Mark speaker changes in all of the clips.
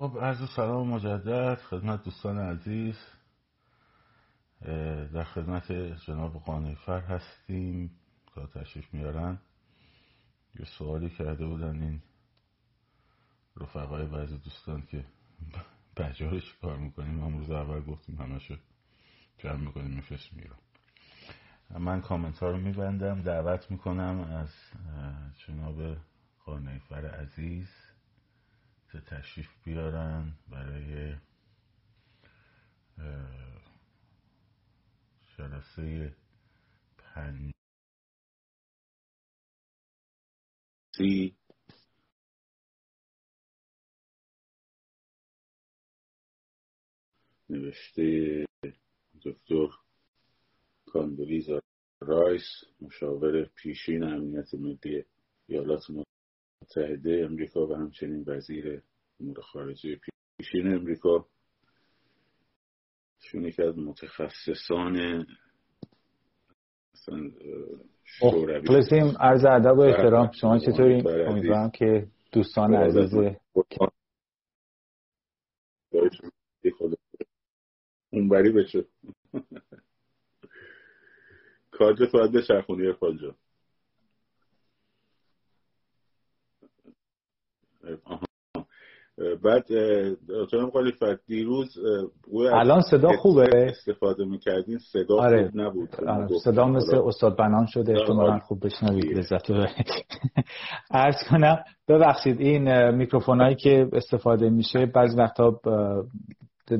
Speaker 1: خب عرض سلام مجدد خدمت دوستان عزیز. در خدمت جناب قانیفر هستیم که تشریف میارن. یه سوالی کرده بودن این رفقای بعضی دوستان که بجارش کار می‌کنیم؟ هم روز اول گفتیم همشو جمع می‌کنیم میفرست میرم من کامنت ها رو میبندم دعوت می‌کنم از جناب قانیفر عزیز. تشریف بیارن برای جلسه پنج. نوشته دکتر کاندولیزا رایس مشاور پیشین امنیت ملی ایالات متحده امریکا و همچنین وزیر امور خارجه پیشین امریکا. شون یکی از متخصصان
Speaker 2: شوروی عرض ادب و احترام. شما چطوری؟ امیدوارم که دوستان عزیز
Speaker 1: اونبری بشه کارجا باید بچرخونی ارفان جان. بعد جناب قالیفت دیروز
Speaker 2: الان صدا خوبه؟
Speaker 1: استفاده می‌کردین صدا
Speaker 2: آره.
Speaker 1: خوب نبود.
Speaker 2: آره. صدا مثل استاد بنان شده. احتمالا خوب بشنوید. لذت عرض کنم ببخشید این میکروفون هایی که استفاده میشه بعضی وقتا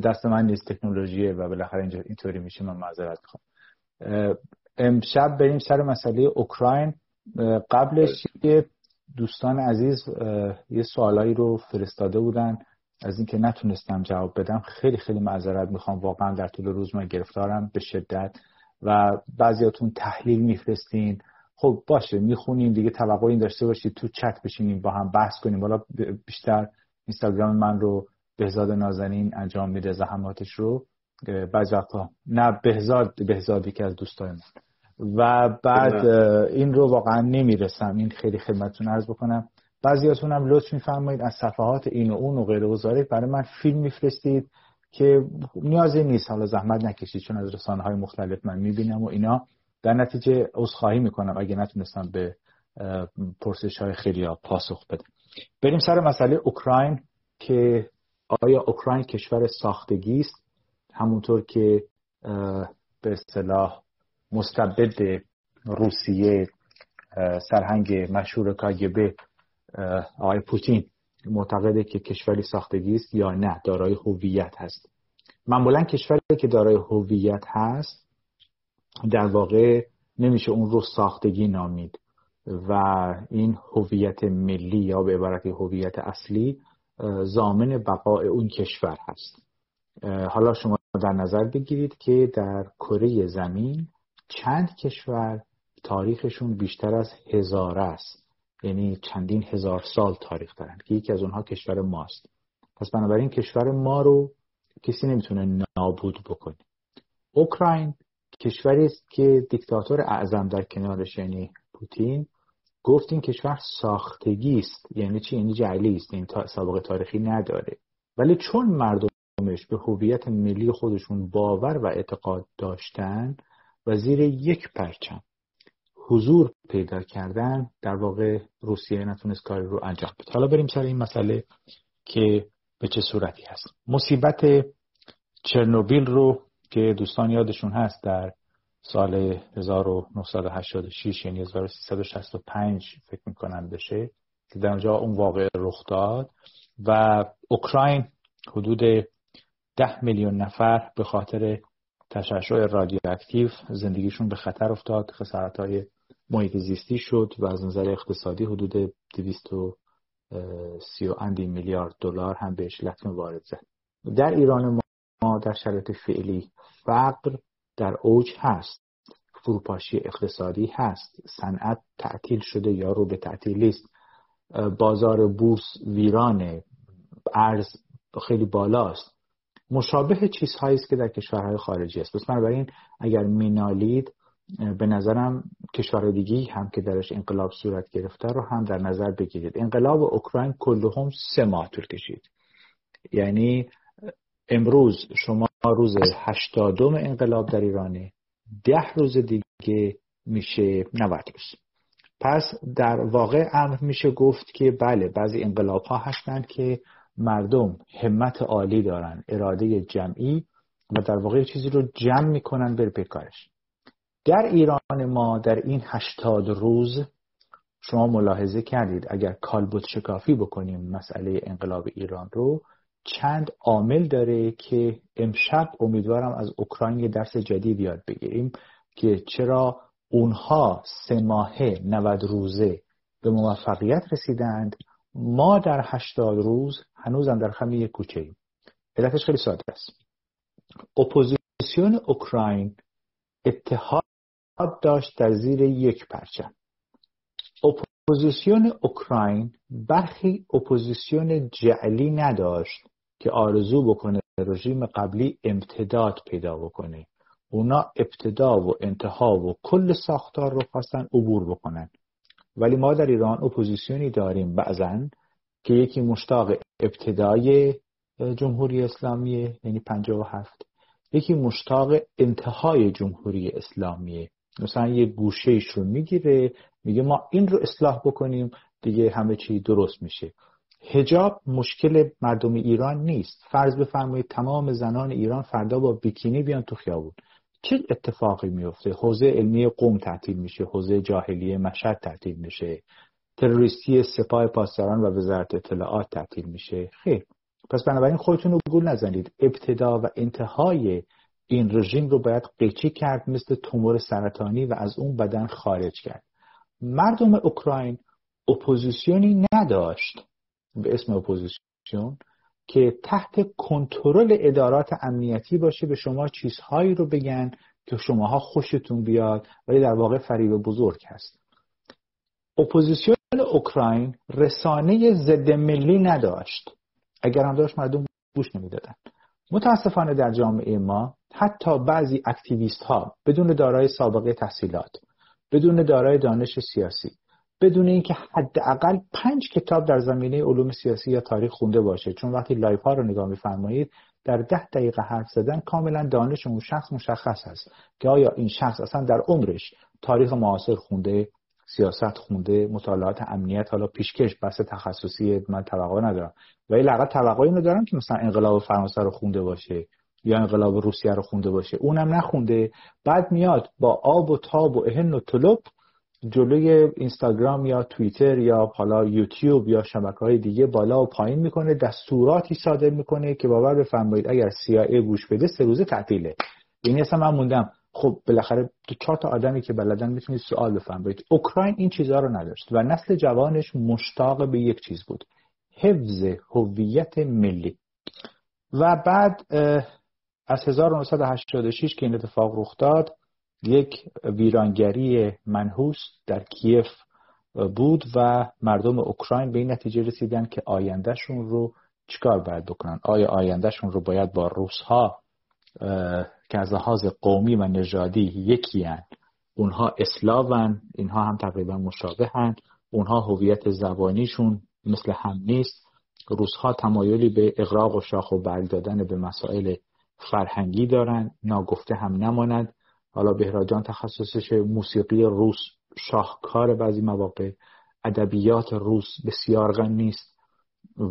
Speaker 2: دست من نیست تکنولوژیه و بالاخره اینجا اینطوری میشه. من معذرت می‌خوام. امشب بریم سر مسئله اوکراین. قبلش یه دوستان عزیز یه سوالایی رو فرستاده بودن. از اینکه نتونستم جواب بدم خیلی خیلی معذرت می‌خوام. واقعا در طول روز من گرفتارم به شدت و بعضیاتون تحلیل میفرستین. خب باشه می‌خونیم دیگه توقع این داشته باشید تو چت بشینیم با هم بحث کنیم. حالا بیشتر اینستاگرام من رو بهزاد نازنین انجام میده زحماتش رو. بعضی وقتا نه بهزاد بهزادی که از دوستای من. و بعد این رو واقعا نمی‌رسم. این خیلی خدمتتون عرض بکنم. بعضیاتون هم لطف میفرمایید از صفحات این و اون و غیر و برای من فیلم میفرستید که نیازی نیست. حالا زحمت نکشید چون از رسانه های مختلف من می‌بینم و اینا. در نتیجه عذرخواهی می‌کنم اگه نتونستم به پرسش های خیلی ها پاسخ بدم. بریم سر مسئله اوکراین که آیا اوکراین کشور ساختگی است؟ همونطور که به اصطلاح مستبد روسیه سرهنگ مشهور کاگبه آقای پوتین معتقده که کشوری ساختگی است یا نه؟ دارای هویت هست. معمولا کشوری که دارای هویت هست در واقع نمیشه اون رو ساختگی نامید و این هویت ملی یا به عبارت هویت اصلی زامن بقای اون کشور هست. حالا شما در نظر بگیرید که در کره زمین چند کشور تاریخشون بیشتر از هزار است. یعنی چندین هزار سال تاریخ دارن که یکی از اونها کشور ماست. پس بنابراین کشور ما رو کسی نمی‌تونه نابود بکنه. اوکراین کشوری است که دیکتاتور اعظم در کنارش یعنی پوتین گفت این کشور ساختگی است. یعنی چی؟ یعنی جعلی است. این سابقه تاریخی نداره. ولی چون مردمش به هویت ملی خودشون باور و اعتقاد داشتن و زیر یک پرچم حضور پیدا کردن در واقع روسیه نتونست کاری رو انجام بده. حالا بریم سر این مسئله که به چه صورتی هست. مصیبت چرنوبیل رو که دوستان یادشون هست در سال 1986 یعنی 1365 فکر می‌کنم بشه که در اونجا اون واقع رخ داد و اوکراین حدود ده میلیون نفر به خاطر تشعشع رادیواکتیو زندگیشون به خطر افتاد خسارت های محیط زیستی شد و از نظر اقتصادی حدود 230 اندی میلیارد دلار هم بهش لطمه وارد زد. در ایران ما در شرایط فعلی فقر در اوج هست. فروپاشی اقتصادی هست. صنعت تعطیل شده یا رو به تعطیلی است بازار بورس ویرانه. ارز خیلی بالاست. مشابه چیزهایی است که در کشورهای خارجی است. پس بنابراین اگر مینالید به نظرم کشور دیگی هم که درش انقلاب صورت گرفته رو هم در نظر بگیرید. انقلاب اوکراین کلهم سه ماه طول کشید. یعنی امروز شما روز هشتادم انقلاب در ایرانه ده روز دیگه میشه 90 روز. پس در واقع امر میشه گفت که بله بعضی انقلاب ها هستند که مردم همت عالی دارن اراده جمعی و در واقع چیزی رو جمع می‌کنن بر بکارش در ایران ما در این هشتاد روز شما ملاحظه کردید اگر کالبوت شکافی بکنیم مسئله انقلاب ایران رو چند عامل داره که امشب امیدوارم از اوکراین یه درس جدید یاد بگیریم که چرا اونها سه ماهه 90 روزه به موفقیت رسیدند ما در هشتاد روز هنوزم در خم یک کوچه ایم. علتش خیلی ساده است. اپوزیسیون اوکراین اتحاد داشت در زیر یک پرچم. اپوزیسیون اوکراین برخی اپوزیسیون جعلی نداشت که آرزو بکنه رژیم قبلی امتداد پیدا بکنه. اونا ابتدا و انتها و کل ساختار رو خواستن عبور بکنن. ولی ما در ایران اپوزیسیونی داریم بعضا که یکی مشتاق ابتدای جمهوری اسلامی یعنی هفت یکی مشتاق انتهای جمهوری اسلامیه مثلا یه گوشه رو می‌گیره میگه ما این رو اصلاح بکنیم دیگه همه چی درست میشه. هجاب مشکل مردم ایران نیست. فرض بفرمایید تمام زنان ایران فردا با بیکینی بیان تو خیابون. چه اتفاقی میفته؟ حوزه علمی قوم تعطیل میشه حوزه جاهلیه مشهد تعطیل میشه تروریستی سپاه پاسداران و وزارت اطلاعات تعطیل میشه. خیر. پس بنابراین خودتون رو گول نزنید. ابتدا و انتهای این رژیم رو باید قیچی کرد مثل تومور سرطانی و از اون بدن خارج کرد. مردم اوکراین اپوزیسیونی نداشت. به اسم اپوزیسیون که تحت کنترل ادارات امنیتی باشه به شما چیزهایی رو بگن که شماها خوشتون بیاد ولی در واقع فریب بزرگ هست. اپوزیسیون اوکراین رسانه ضد ملی نداشت. اگر هم داشت مردم گوش نمی‌دادن. متاسفانه در جامعه ما حتی بعضی activist ها بدون دارای سابقه تحصیلات بدون دارای دانش سیاسی بدون اینکه حداقل پنج کتاب در زمینه علوم سیاسی یا تاریخ خونده باشه. چون وقتی live ها رو نگاه میفرمایید در ده دقیقه حرف زدن کاملا دانش اون شخص مشخص هست که آیا این شخص اصلا در عمرش تاریخ معاصر خونده سیاست خونده مطالعات امنیت حالا پیشکش بحث تخصصی من توقع ندارم. ولی لاقل توقع اینو دارم که مثلا انقلاب فرانسه رو خونده باشه یا انقلاب روسیه رو خونده باشه. اونم نخونده بعد میاد با آب و تاب و اهن و طلب جلوی اینستاگرام یا توییتر یا حالا یوتیوب یا شبکه های دیگه بالا و پایین می‌کنه دستوراتی صادر می‌کنه که باور بفرمایید اگر CIA گوش بده سه روزه تعطیله. یعنی اصلا من موندم خب بالاخره تو چهار تا آدمی که بلدن می‌تونید سوال بفرمایید. اوکراین این چیزها رو نداشت و نسل جوانش مشتاق به یک چیز بود حفظ هویت ملی. و بعد از 1986 که این اتفاق رخ داد یک ویرانگری منحوس در کیف بود و مردم اوکراین به این نتیجه رسیدن که آیندهشون رو چیکار باید بکنن آیا آیندهشون رو باید با روس ها که از لحاظ قومی و نژادی یکی هن. اونها اسلاون اینها هم تقریبا مشابه هن. اونها هویت زبانیشون مثل هم نیست روس ها تمایلی به اقراق و شاخ و برگ دادن به مسائل فرهنگی دارن ناگفته هم نماند حالا بهراجان تخصصش موسیقی روس شاهکار بعضی مواقع ادبیات روس بسیار غنی است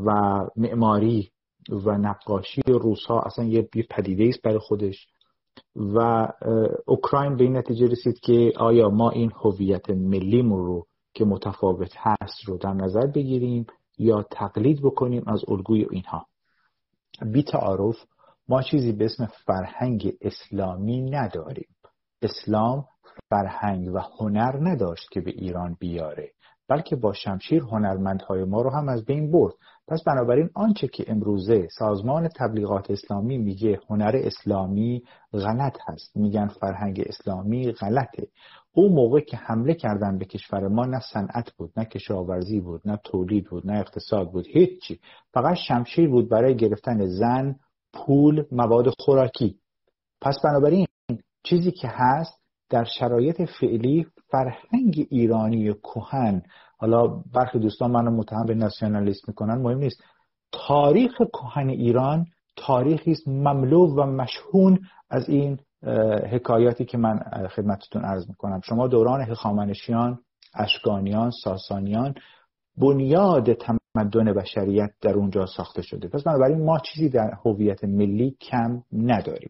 Speaker 2: و معماری و نقاشی روس ها اصلا یه پدیده است برای خودش. و اوکراین به این نتیجه رسید که آیا ما این هویت ملیمون رو که متفاوت هست رو در نظر بگیریم یا تقلید بکنیم از الگوی اینها؟ بی تعارف ما چیزی به اسم فرهنگ اسلامی نداریم. اسلام فرهنگ و هنر نداشت که به ایران بیاره بلکه با شمشیر هنرمندهای ما رو هم از بین برد. پس بنابراین آنچه که امروزه سازمان تبلیغات اسلامی میگه هنر اسلامی غلط هست. میگن فرهنگ اسلامی غلطه. او موقع که حمله کردن به کشور ما نه صنعت بود نه کشاورزی بود نه تولید بود نه اقتصاد بود هیچی. فقط شمشیر بود برای گرفتن زن پول مواد خوراکی. پس بنابراین چیزی که هست در شرایط فعلی فرهنگ ایرانی کهن حالا برخی دوستان منو متهم به ناسیونالیست می‌کنن مهم نیست. تاریخ کهن ایران تاریخی است مملو و مشهون از این حکایاتی که من خدمتتون عرض می‌کنم. شما دوران هخامنشیان اشکانیان ساسانیان بنیاد تمدن بشریت در اونجا ساخته شده. پس بنابراین ما چیزی در هویت ملی کم نداریم.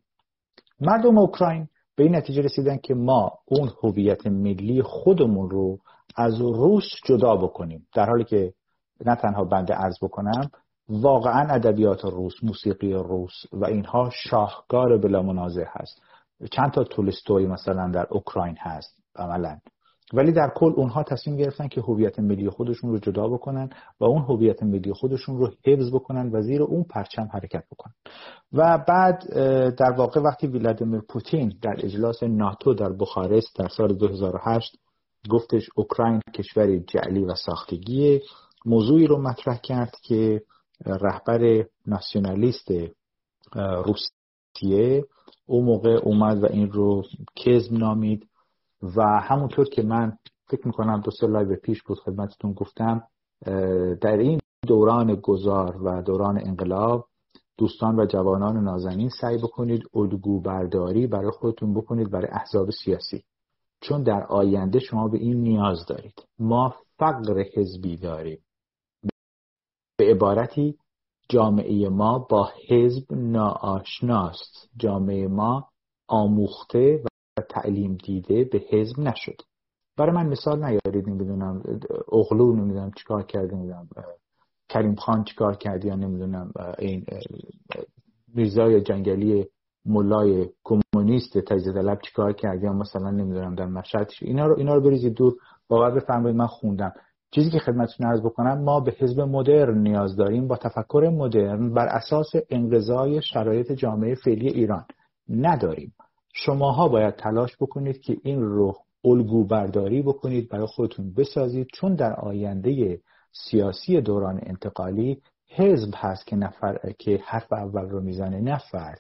Speaker 2: مردم اوکراین به این نتیجه رسیدن که ما اون هویت ملی خودمون رو از روس جدا بکنیم. در حالی که نه تنها بنده عرض بکنم واقعا ادبیات روس موسیقی روس و اینها شاهکار بلا منازع هست. چند تا تولستوی مثلا در اوکراین هست عملا. ولی در کل اونها تصمیم گرفتن که هویت ملی خودشون رو جدا بکنن و اون هویت ملی خودشون رو حفظ بکنن و زیر اون پرچم حرکت بکنن. و بعد در واقع وقتی ولادیمیر پوتین در اجلاس ناتو در بخارست در سال 2008 گفتش اوکراین کشوری جعلی و ساختگی موضوعی رو مطرح کرد که رهبر ناسیونالیست روسیه اون موقع اومد و این رو کزم نامید. و همونطور که من فکر می‌کنم دو سه لایو پیش بود خدمتتون گفتم در این دوران گذار و دوران انقلاب دوستان و جوانان نازنین سعی بکنید الگو برداری برای خودتون بکنید برای احزاب سیاسی. چون در آینده شما به این نیاز دارید. ما فقر حزبی داریم. به عبارتی جامعه ما با حزب ناآشناست. جامعه ما آموخته و تعلیم دیده به حزب نشد. برای من مثال نیارید نمی‌دونم اغلو نمی‌دونم چیکار کرده نمی‌دونم کریم خان چیکار کرد یا نمی‌دونم این میرزای جنگلی ملای کمونیست تجزیه طلب چیکار کرد یا مثلا نمی‌دونم در مشهد اینا رو اینا رو بریزید دور. باور بفرمایید من خوندم. چیزی که خدمتتون عرض بکنم ما به حزب مدرن نیاز داریم با تفکر مدرن بر اساس انقضای شرایط جامعه فعلی ایران. نداریم. شماها باید تلاش بکنید که این رو الگو برداری بکنید برای خودتون بسازید. چون در آینده سیاسی دوران انتقالی حزب هست که نفر که حرف اول رو می‌زنه نه فرد.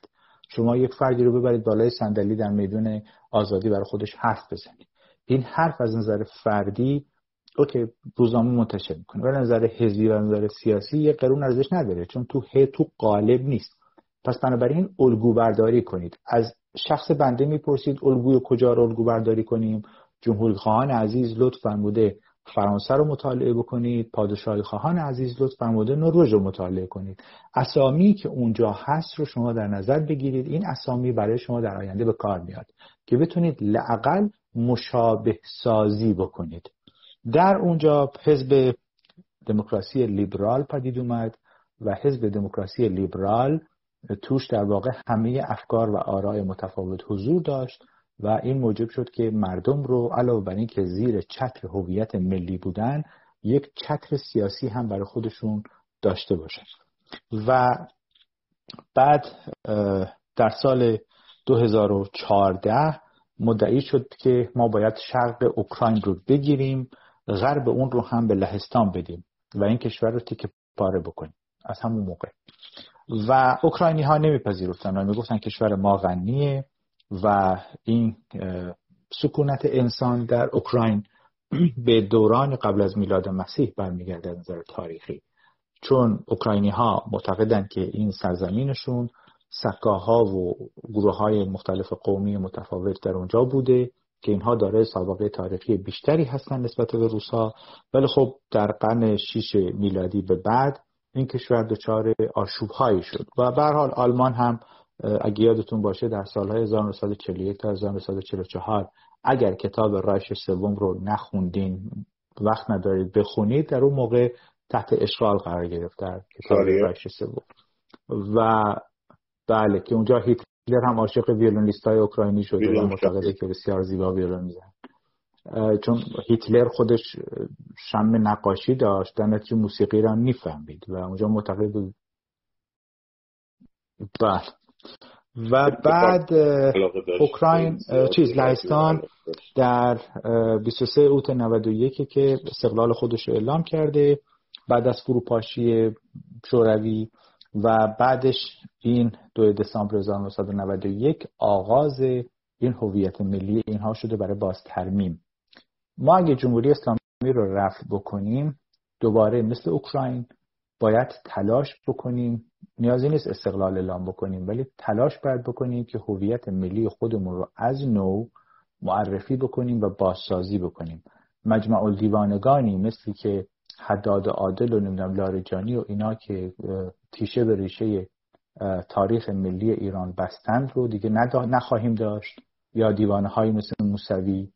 Speaker 2: شما یک فردی رو ببرید بالای صندلی در میدون آزادی برای خودش حرف بزنید. این حرف از نظر فردی اوکی روزنامه منتشر می‌کنه ولی نظر حزبی و نظر سیاسی یه قرون ارزش نداره چون تو ه تو قالب نیست. پس بنابراین الگو برداری کنید. از شخص بنده می‌پرسید الگوی کجا رو الگو برداری کنیم؟ جمهوری خواهان عزیز لطف فرموده فرانسه رو مطالعه بکنید. پادشاهی خواهان عزیز لطف فرموده نروژ رو مطالعه کنید. اسامی که اونجا هست رو شما در نظر بگیرید. این اسامی برای شما در آینده به کار میاد که بتونید لاقل مشابه سازی بکنید. در اونجا حزب دموکراسی لیبرال پدید اومد و حزب دموکراسی لیبرال توش در واقع همه افکار و آراء متفاوت حضور داشت و این موجب شد که مردم رو علاوه بر اینکه زیر چتر هویت ملی بودن یک چتر سیاسی هم برای خودشون داشته باشن. و بعد در سال 2014 مدعی شد که ما باید شرق اوکراین رو بگیریم غرب اون رو هم به لهستان بدیم و این کشور رو تیکه پاره بکنیم. از همون موقع. و اوکراینی ها نمیپذیرفتن و می‌گفتن کشور ما غنیه و این سکونت انسان در اوکراین به دوران قبل از میلاد مسیح برمیگرده از نظر تاریخی. چون اوکراینی ها معتقدن که این سرزمینشون سکاها و گروه های مختلف قومی متفاوت در اونجا بوده که اینها داره سابقه تاریخی بیشتری هستن نسبت به روسا ولی خب در قرن 6 میلادی به بعد این کشور دچار آشوب هایی شد. و به حال آلمان هم اگه یادتون باشه در سالهای 1941 تا 1944 اگر کتاب رایش سوم رو نخوندین وقت ندارید بخونید در اون موقع تحت اشغال قرار گرفت در کتاب رایش سوم. و بله که اونجا هیتلر هم عاشق ویولونیست های اوکراینی شده و معتقده که بسیار زیبا ویولون میزن چون هیتلر خودش شم نقاشی داشت در نتیجه موسیقی را می‌فهمید و اونجا معتقد بود. بله. و بعد اوکراین چیز لهستان در 23 اوت 91 که استقلال خودش رو اعلام کرده بعد از فروپاشی شوروی و بعدش این دو دسامبر 1991 آغاز این هویت ملی اینها شده برای باز ترمیم ما اگه جمهوری اسلامی رو رفت بکنیم دوباره مثل اوکراین باید تلاش بکنیم. نیازی نیست استقلال اعلام بکنیم ولی تلاش باید بکنیم که هویت ملی خودمون رو از نو معرفی بکنیم و بازسازی بکنیم. مجمع الدیوانگانی مثل که حداد عادل و نمی‌دونم لارجانی و اینا که تیشه به ریشه تاریخ ملی ایران بستند رو دیگه نخواهیم داشت. یا دیوانه های مثل موسوی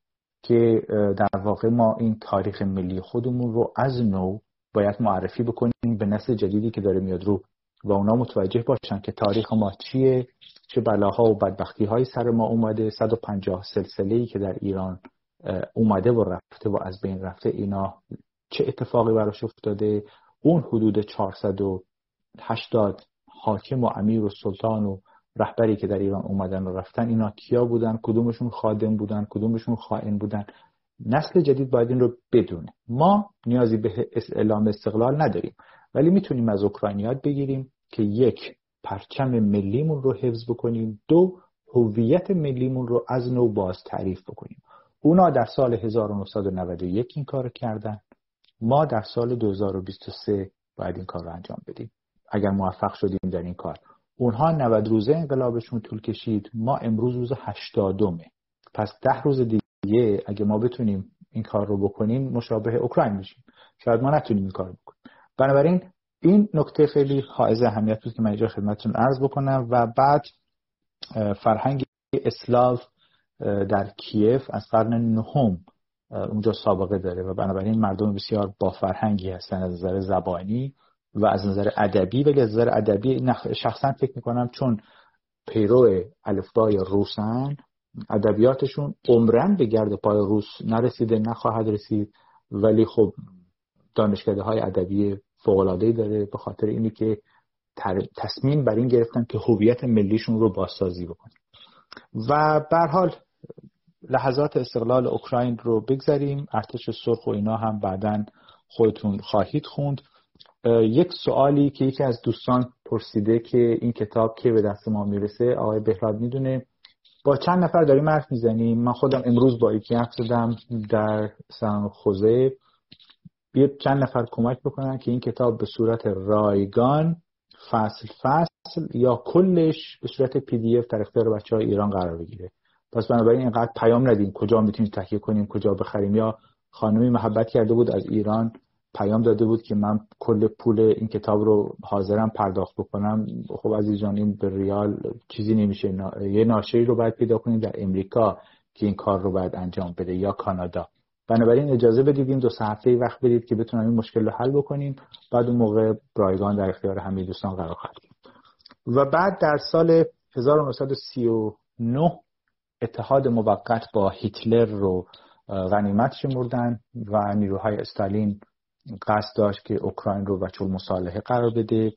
Speaker 2: که در واقع ما این تاریخ ملی خودمون رو از نو باید معرفی بکنیم به نسل جدیدی که داره میاد رو و اونا متوجه باشن که تاریخ ما چیه چه بلاها و بدبختی های سر ما اومده 150 سلسله ای که در ایران اومده و رفته و از بین رفته اینا چه اتفاقی براش افتاده؟ اون حدود 480 حاکم و امیر و سلطان و رهبری که در ایران اومدن و رفتن اینا کیا بودن؟ کدومشون خادم بودن؟ کدومشون خائن بودن؟ نسل جدید باید این رو بدونه. ما نیازی به اعلام استقلال نداریم ولی می‌تونیم از اوکراینیات بگیریم که یک پرچم ملیمون رو حفظ بکنیم. دو هویت ملیمون رو از نو باز تعریف بکنیم. اونا در سال 1991 این کار کردن. ما در سال 2023 باید این کار رو انجام بدیم. اگر موفق شدیم در این کار. اونها 90 روزه انقلابشون طول کشید. ما امروز روز 80 پس ده روز دیگه اگه ما بتونیم این کار رو بکنیم مشابه اوکراین میشیم. شاید ما نتونیم این کار بکنیم. بنابراین این نکته خیلی حائز اهمیت بود که من اینجا خدمتتون عرض بکنم و بعد فرهنگ اسلاو در کیف از قرن نهم اونجا سابقه داره و بنابراین مردم بسیار با فرهنگی هستن از نظر زبانی. و از نظر ادبی ولی از نظر ادبی شخصا فکر می‌کنم چون پیرو الفبای روسن ادبیاتشون عمرن به گرد پای روس نرسیده نخواهد رسید. ولی خب دانشکده های ادبی فوق داره به خاطر اینی که تصمیم بر این گرفتن که هویت ملیشون رو بازسازی بکنن و به حال لحظات استقلال اوکراین رو بگذاریم ارتش سرخ و اینا هم بعدا خودتون خواهید خوند. یک سوالی که یکی از دوستان پرسیده که این کتاب که به دست ما می‌رسه آقای بهراد می‌دونه. با چند نفر داریم حرف می‌زنیم. من خودم امروز با یکی حرف زدم در سن خوزه. بیاد چند نفر کمک بکنن که این کتاب به صورت رایگان فصل فصل یا کلش به صورت پی دی اف در اختیار بچه های ایران قرار بگیره. پس بنابراین اینقدر پیام ندیم کجا می‌تونیم تهیه کنیم کجا بخریم. یا خانمی محبت کرده بود از ایران پیام داده بود که من کل پول این کتاب رو حاضرم پرداخت بکنم. خب عزیز جان این به ریال چیزی نمیشه. یه ناشری رو باید پیدا کنیم در امریکا که این کار رو باید انجام بده یا کانادا. بنابراین اجازه بدید این دو سه هفته وقت بدید که بتونم این مشکل رو حل بکنیم. بعد اون موقع رایگان در اختیار همه دوستان قرار خواهد و بعد در سال 1939 اتحاد موقت با هیتلر رو غنیمت شمردن و نیروهای استالین قصد داشت که اوکراین رو بچه مصالحه قرار بده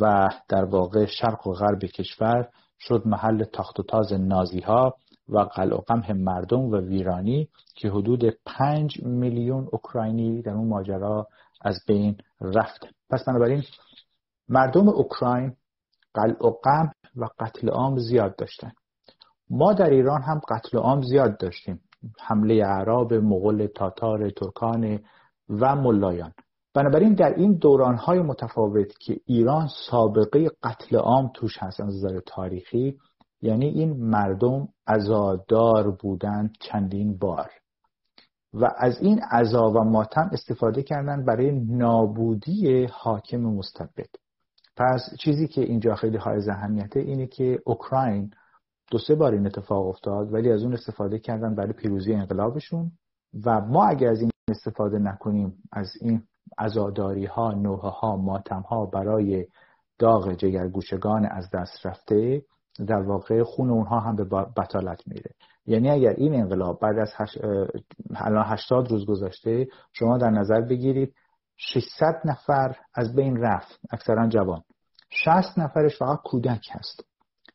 Speaker 2: و در واقع شرق و غرب کشور شد محل تاخت و تاز نازی ها و قلع و مردم و ویرانی که حدود پنج میلیون اوکراینی در اون ماجرا از بین رفت. پس بنابراین مردم اوکراین قلع و قمح و قتل عام زیاد داشتن. ما در ایران هم قتل عام زیاد داشتیم. حمله اعراب مغول تاتار ترکان و ملایان. بنابراین در این دورانهای متفاوت که ایران سابقه قتل عام توش هست از نظر تاریخی یعنی این مردم ازادار بودند چندین بار. و از این عذا و ماتم استفاده کردن برای نابودی حاکم مستبد. پس چیزی که اینجا خیلی های اهمیته اینه که اوکراین دو سه بار این اتفاق افتاد ولی از اون استفاده کردن برای پیروزی انقلابشون. و ما اگر از این استفاده نکنیم از این ازاداری ها نوه ها ماتم ها برای داغ جگرگوشگان از دست رفته در واقع خون اونها هم به بطالت میره. یعنی اگر این انقلاب بعد از هش... الان 80 روز گذاشته شما در نظر بگیرید 600 نفر از بین رفت اکثرا جوان. 60 نفرش فقط کودک هست.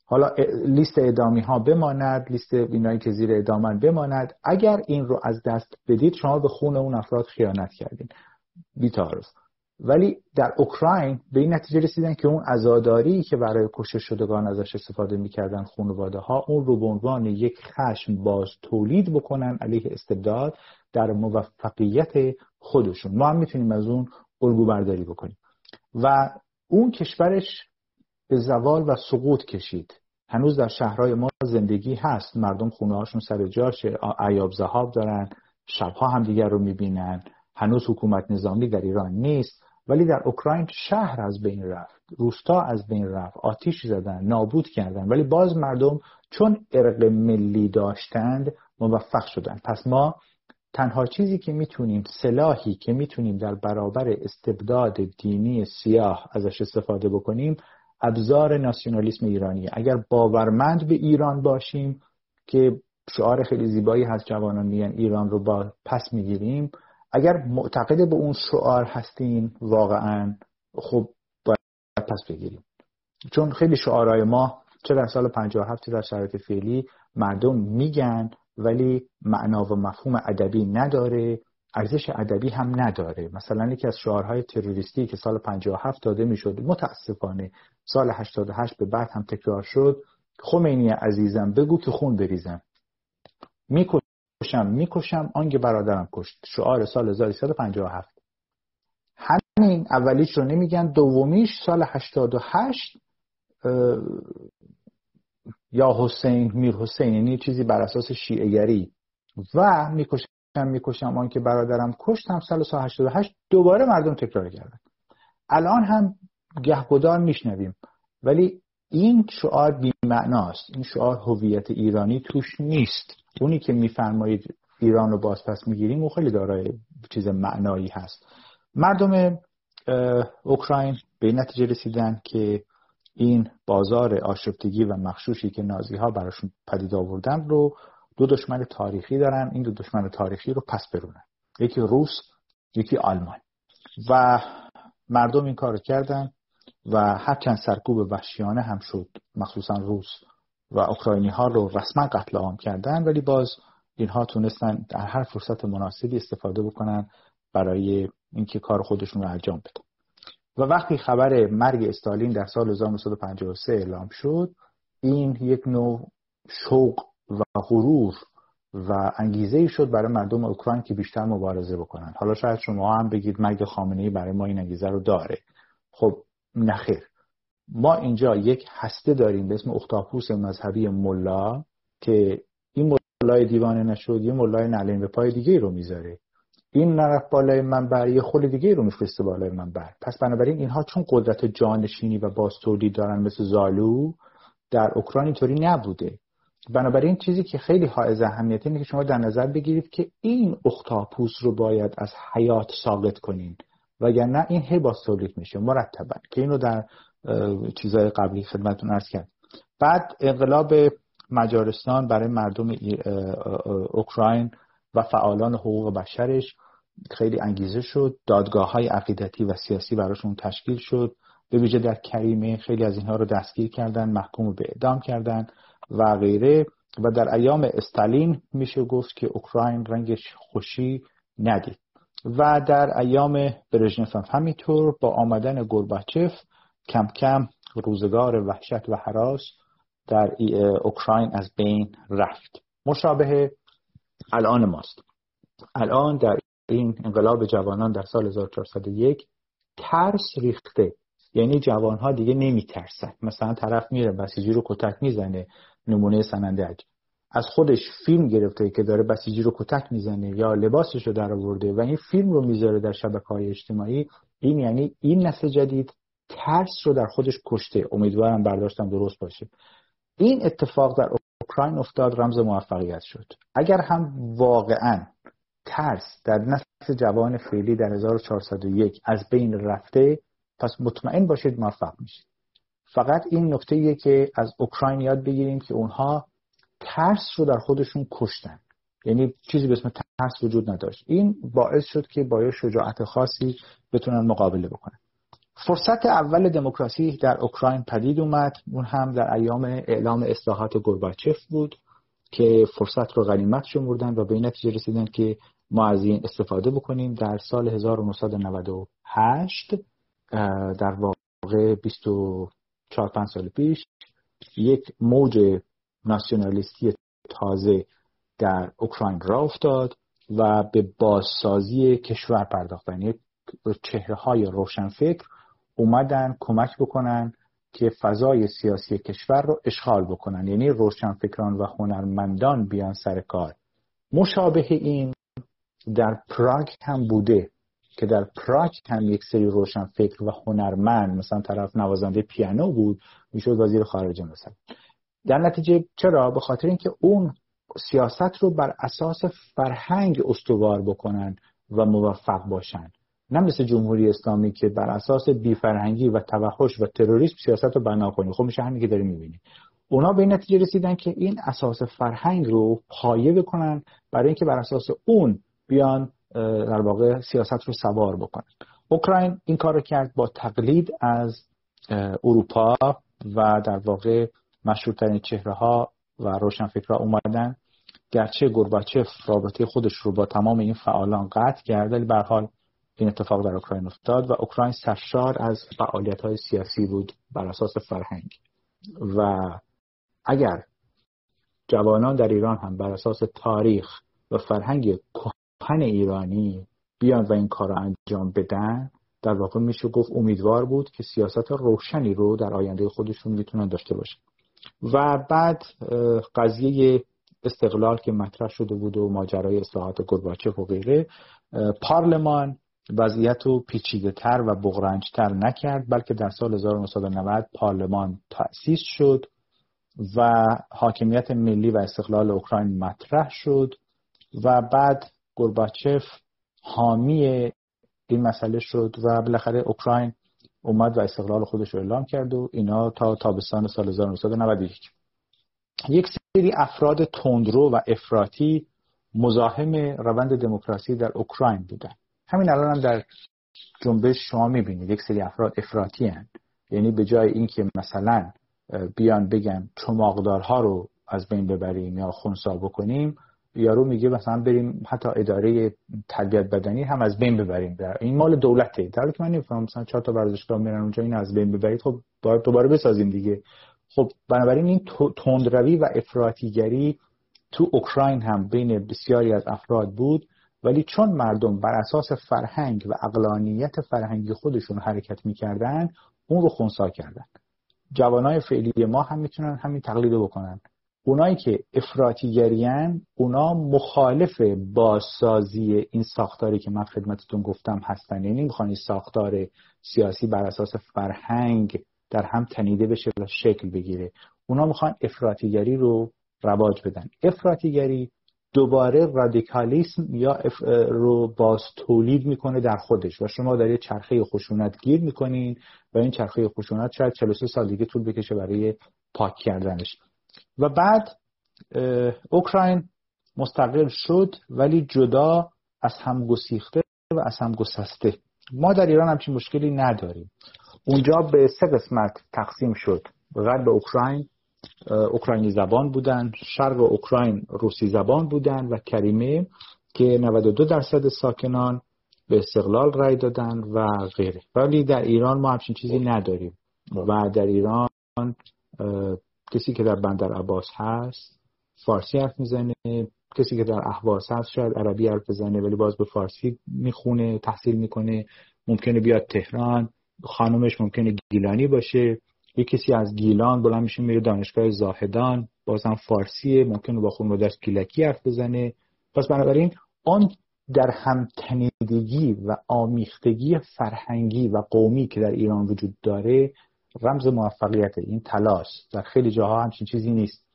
Speaker 2: حالا لیست ادامی ها بماند لیست اینایی که زیر ادامن بماند. اگر این رو از دست بدید شما به خون اون افراد خیانت کردین. بیتارف ولی در اوکراین به این نتیجه رسیدن که اون ازاداری که برای کشته شدگان ازش استفاده می‌کردن خانواده ها اون رو به عنوان یک خشم باز تولید بکنن علیه استبداد در موفقیت خودشون. ما هم می‌تونیم از اون الگو برداری بکنیم. و اون کشورش به زوال و سقوط کشید. هنوز در شهرهای ما زندگی هست. مردم خونه هاشون سر جاش عیاب زهاب دارن شبها هم دیگر رو می‌بینن. هنوز حکومت نظامی در ایران نیست ولی در اوکراین شهر از بین رفت. روستا از بین رفت. آتیش زدن نابود کردن. ولی باز مردم چون ارق ملی داشتند موفق شدن. پس ما تنها چیزی که می‌تونیم سلاحی که می‌تونیم در برابر استبداد دینی سیاه ازش استفاده بکنیم ابزار ناسیونالیسم ایرانی. اگر باورمند به ایران باشیم که شعار خیلی زیبایی هست جوانان میگن ایران رو با پس می‌گیریم اگر معتقد به اون شعار هستیم واقعا خب باید پس بگیریم. چون خیلی شعارهای ما چه در سال 57 در شرایط فعلی مردم میگن ولی معنا و مفهوم ادبی نداره. ارزش ادبی هم نداره. مثلا یکی از شعارهای تروریستی که سال 57 داده می‌شد متاسفانه سال 88 به بعد هم تکرار شد. خمینی عزیزم بگو که خون بریزم. می‌کشم می‌کشم آنگه برادرم کشت. شعار سال 1357 همین اولیش رو نمیگن دومیش سال 88 یا حسین میر حسین یعنی چیزی بر اساس شیعه و می‌کشم می‌کشم آن که برادرم کشتم سال 88 دوباره مردم تکرار کردن. الان هم گهگدار میشنویم. ولی این شعار بیمعناست. این شعار هویت ایرانی توش نیست. اونی که میفرمایید ایران رو باز پس می‌گیریم و خیلی دارای چیز معنایی هست. مردم اوکراین به نتیجه رسیدن که این بازار آشفتگی و مخشوشی که نازی ها براشون پدید آوردن رو دو دشمن تاریخی دارن این دو دشمن تاریخی رو پس برونن. یکی روس یکی آلمان. و مردم این کار کردن و هرچند سرکوب وحشیانه هم شد مخصوصا روس و اوکراینی ها رو رسما قتل عام کردن ولی باز اینها تونستن در هر فرصت مناسبی استفاده بکنن برای اینکه کار خودشون رو انجام بدن. و وقتی خبر مرگ استالین در سال 1953 اعلام شد این یک نوع شوق و غرور و انگیزه ای شد برای مردم اوکراین که بیشتر مبارزه بکنن. حالا شاید شما هم بگید مرگ خامنه ای برای ما این انگیزه رو داره. خب نخیر ما اینجا یک هسته داریم به اسم اختاپوس مذهبی ملا که این ملای دیوانه نشد یه ملای نلین به پای دیگه رو می‌ذاره. این نرفت بالای منبر یه خود دیگه رو میفرسته بالای منبر. پس بنابراین اینها چون قدرت جانشینی و باز دارن مثل زالو در اوکراین اینطوری نبوده. بنابراین چیزی که خیلی حائز اهمیت اینه که شما در نظر بگیرید که این اختاپوس رو باید از حیات ساقط کنین. وگرنه این هی تولید میشه مرتبا که اینو در چیزهای قبلی خدمتون ارز کرد بعد انقلاب مجارستان برای مردم اوکراین و فعالان حقوق بشرش خیلی انگیزه شد. دادگاه های عقیدتی و سیاسی براشون تشکیل شد. به ویژه در کریمه خیلی از اینها رو دستگیر کردن محکوم به اعدام کردن. و غیره. و در ایام استالین میشه گفت که اوکراین رنگش خوشی ندید. و در ایام برژنف هم همینطور با آمدن گورباچف کم کم روزگار وحشت و حراس در اوکراین از بین رفت. مشابه الان ماست. الان در این انقلاب جوانان در سال 1401 ترس ریخته. یعنی جوانها دیگه نمیترسن. مثلا طرف میره بسیجی رو کتک می‌زنه. نمونه سنندج از خودش فیلم گرفته که داره بسیجی رو کتک می‌زنه یا لباسش رو در آورده و این فیلم رو می‌ذاره در شبکه های اجتماعی. این یعنی این نسل جدید ترس رو در خودش کشته. امیدوارم برداشتم درست باشه. این اتفاق در اوکراین افتاد رمز موفقیت شد. اگر هم واقعا ترس در نسل جوان فعلی در 1401 از بین رفته پس مطمئن باشید موفق میشید. فقط این نکته ایه که از اوکراین یاد بگیریم که اونها ترس رو در خودشون کشتن. یعنی چیزی به اسم ترس وجود نداشت. این باعث شد که با شجاعت خاصی بتونن مقابله بکنن. فرصت اول دموکراسی در اوکراین پدید اومد. اون هم در ایام اعلام اصلاحات گورباچف بود که فرصت رو غنیمت شمردن و به این نتیجه رسیدن که ما از این استفاده بکنیم. در سال 1998 در واقع 24 5 سال پیش یک موج ناسیونالیستی تازه در اوکراین را افتاد و به بازسازی کشور پرداختن. یک چهره های روشنفکر اومدن کمک بکنن که فضای سیاسی کشور رو اشغال بکنن. یعنی روشنفکران و هنرمندان بیان سر کار. مشابه این در پراگ هم بوده. که در پراگ هم یک سری روشنفکر و هنرمند مثلا طرف نوازنده پیانو بود می‌شد وزیر خارجه مثلا. در نتیجه چرا؟ به خاطر اینکه اون سیاست رو بر اساس فرهنگ استوار بکنن و موفق باشن. نه مثل جمهوری اسلامی که بر اساس بیفرهنگی و توحش و تروریسم سیاست رو بنا کنی. خب میشه همین که داری می‌بینی اونا به این نتیجه رسیدن که این اساس فرهنگ رو پایه بکنن برای اینکه بر اساس اون بیان در واقع سیاست رو سوار بکنن اوکراین این کار رو کرد با تقلید از اروپا و در واقع مشهورترین چهره ها و روشنفکرها اومدن. گرچه گرباچف رابطه خودش رو با تمام این فعالان قطع کرد ولی به حال این اتفاق در اوکراین افتاد و اوکراین سرشار از فعالیت های سیاسی بود بر اساس فرهنگ. و اگر جوانان در ایران هم بر اساس تاریخ و فرهنگ کهن ایرانی بیان و این کار را انجام بدن در واقع میشه گفت امیدوار بود که سیاست روشنی رو در آینده خودشون می‌تونن داشته باشن. و بعد قضیه استقلال که مطرح شده بود و ماجرای اصلاحات گرباچف و غیره پارلمان وضعیت رو پیچیده تر و بغرنجتر نکرد بلکه در سال 1990 پارلمان تأسیس شد و حاکمیت ملی و استقلال اوکراین مطرح شد و بعد گرباچف حامی این مسئله شد و بالاخره اوکراین اومد و استقلال خودش رو اعلام کرد و اینا تا تابستان سال 1991 یک سری افراد تندرو و افراطی مزاحم روند دموکراسی در اوکراین بودن همین الان هم در جنبش شما می‌بینید یک سری افراد افراطی هن. یعنی به جای اینکه مثلا بیان بگن چماقدارها رو از بین ببریم یا خونسا بکنیم یارو میگه مثلا بریم حتی اداره تربیت بدنی هم از بین ببریم. در این مال دولته. در که من نمی‌فهمم مثلا چهار تا ورزشگاه میرن اونجا این از بین ببرید خب باید دوباره بسازیم دیگه. خب بنابراین این تندروی و افراطیگری تو اوکراین هم بین بسیاری از افراد بود ولی چون مردم بر اساس فرهنگ و اقلانیت فرهنگی خودشون حرکت می‌کردن اون رو خونسا کردن. جوانای فعلی ما هم می‌تونن همین تقلید بکنن. اونایی که افراطیگریان اونا مخالف بازسازی این ساختاری که من خدمتتون گفتم هستن. یعنی می‌خوان این ساختار سیاسی بر اساس فرهنگ در هم تنیده بشه و شکل بگیره. اونا می‌خوان افراطیگری رو رواج بدن. افراطیگری دوباره رادیکالیسم یا رو باز تولید می‌کنه در خودش و شما در یه چرخه خشونت گیر می‌کنین و این چرخه خشونت شاید 43 سال دیگه طول بکشه برای پاک کردنش. و بعد اوکراین مستقل شد ولی جدا از هم گسیخته و از هم گسسته. ما در ایران همچین مشکلی نداریم. اونجا به سه قسمت تقسیم شد. غرب اوکراین اوکراینی زبان بودن شرق اوکراین روسی زبان بودن و کریمه که 92 درصد ساکنان به استقلال رای دادن و غیره. ولی در ایران ما همچین چیزی نداریم. و در ایران کسی که در بندر عباس هست فارسی حرف می‌زنه. کسی که در احواز هست شاید عربی حرف بزنه ولی باز به فارسی می‌خونه تحصیل می‌کنه. ممکنه بیاد تهران خانومش ممکنه گیلانی باشه. یه کسی از گیلان بلند میشه میره دانشگاه زاهدان. بازم فارسیه ممکنه با خون دست گیلکی حرف بزنه. پس بنابراین آن در همتنیدگی و آمیختگی فرهنگی و قومی که در ایران وجود داره رمز موفقیت این تلاش در خیلی جاها همچین چیزی نیست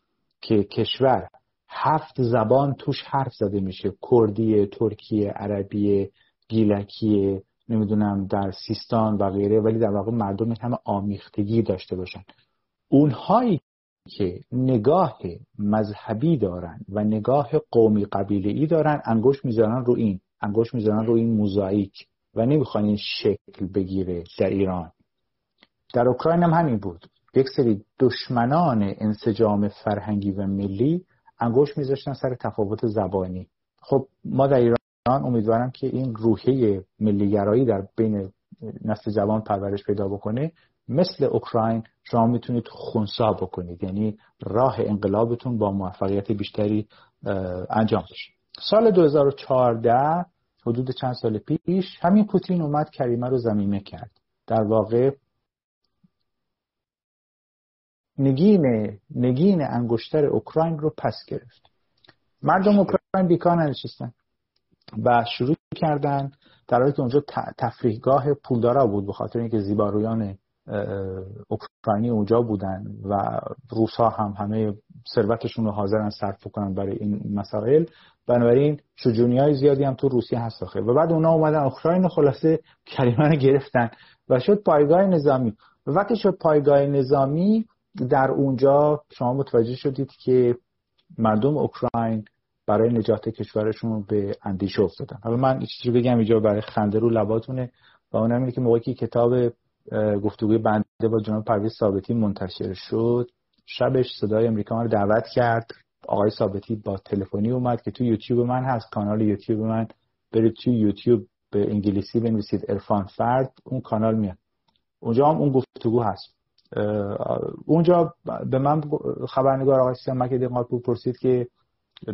Speaker 2: که کشور هفت زبان توش حرف زده میشه. کردی ترکیه عربی گیلکی نمی‌دونم در سیستان و غیره ولی در واقع مردم همه آمیختگی داشته باشن. اونهایی که نگاه مذهبی دارن و نگاه قومی قبیله ای دارن انگوش می‌ذارن رو این انگوش می‌ذارن رو این موزاییک و نمی‌خوان این شکل بگیره در ایران. در اوکراین هم همین بود. یک سری دشمنان انسجام فرهنگی و ملی انگوش میذاشتن سر تفاوت زبانی. خب ما در ایران امیدوارم که این روحیه ملیگرایی در بین نسل جوان پرورش پیدا بکنه. مثل اوکراین شما می‌تونید خونسا بکنید. یعنی راه انقلابتون با موفقیت بیشتری انجام بشه. سال 2014 حدود چند سال پیش همین پوتین اومد کریمه رو زمینه کرد. در واقع نگین نگین انگشتر اوکراین رو پس گرفت. مردم اوکراین بیکار ننشستن و شروع کردن در حالی که اونجا تفریحگاه پولدارا بود به خاطر اینکه زیبارویان اوکراینی اونجا بودن و روس ها هم همه ثروتشون رو حاضرن صرف کنن برای این مسائل. بنابراین شجونی های زیادی هم تو روسیه هست آخه. و بعد اونا اومدن اوکراین خلاصه کلمه رو گرفتن و شد پایگاه نظامی. و وقتی شد پایگاه نظامی در اونجا شما متوجه شدید که مردم اوکراین برای نجات کشورشون به اندیشه افتادن. حالا من چیزی بگم اینجا برای خنده رو لباتونه و اونم اینه که موقعی که کتاب گفتگوی بنده با جناب پرویز ثابتی منتشر شد شبش صدای امریکا رو دعوت کرد. آقای ثابتی با تلفنی اومد که تو یوتیوب من هست کانال یوتیوب من. برید تو یوتیوب به انگلیسی بنویسید ارفان فرد اون کانال میاد. اونجا هم اون گفتگو هست. اونجا به من خبرنگار آقای سیامک دقیقات پرسید که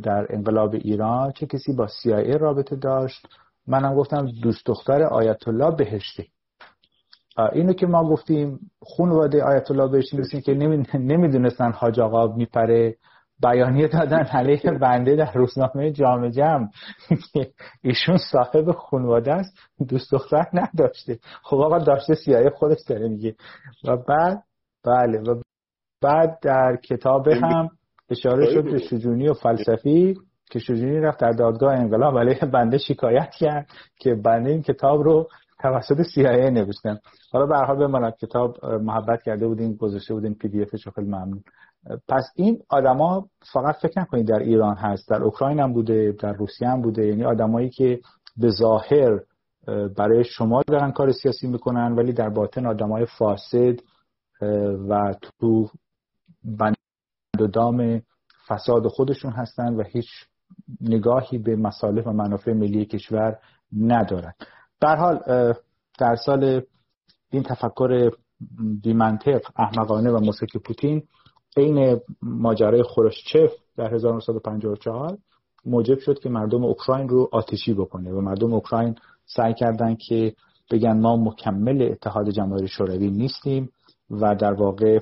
Speaker 2: در انقلاب ایران چه کسی با CIA رابطه داشت. منم گفتم دوست دختر آیت الله بهشتی اینو که ما گفتیم خانواده آیت الله بهشتی رسیم که نمی‌دونستن حاج آقا میپره. بیانیه دادن علیه بنده در روزنامه جامعه جمع که ایشون صاحب خانواده است. دوست دختر نداشته. خب آقا داشته سیاه خودش داره میگه. و بعد بله. و بعد در کتاب هم اشاره شد به شجونی و فلسفی که شجونی رفت در دادگاه انقلاب علیه بنده شکایت کرد که بنده این کتاب رو توسط CIA نوشتن. حالا به حال بماند کتاب محبت کرده بودین گذاشته بودین پی دی افش خیلی ممنون. پس این آدما فقط فکر نکنید در ایران هست در اوکراین هم بوده در روسیه هم بوده. یعنی آدمایی که به ظاهر برای شما دارن کار سیاسی می‌کنن ولی در باطن آدمای فاسد و تو بند و دام فساد خودشون هستن و هیچ نگاهی به مصالح و منافع ملی کشور ندارن. در حال در سال این تفکر بیمنطق احمقانه و موسیقی پوتین عین ماجرای خروشچف در 1954 موجب شد که مردم اوکراین رو آتشی بکنه و مردم اوکراین سعی کردن که بگن ما مکمل اتحاد جماهیر شوروی نیستیم. و در واقع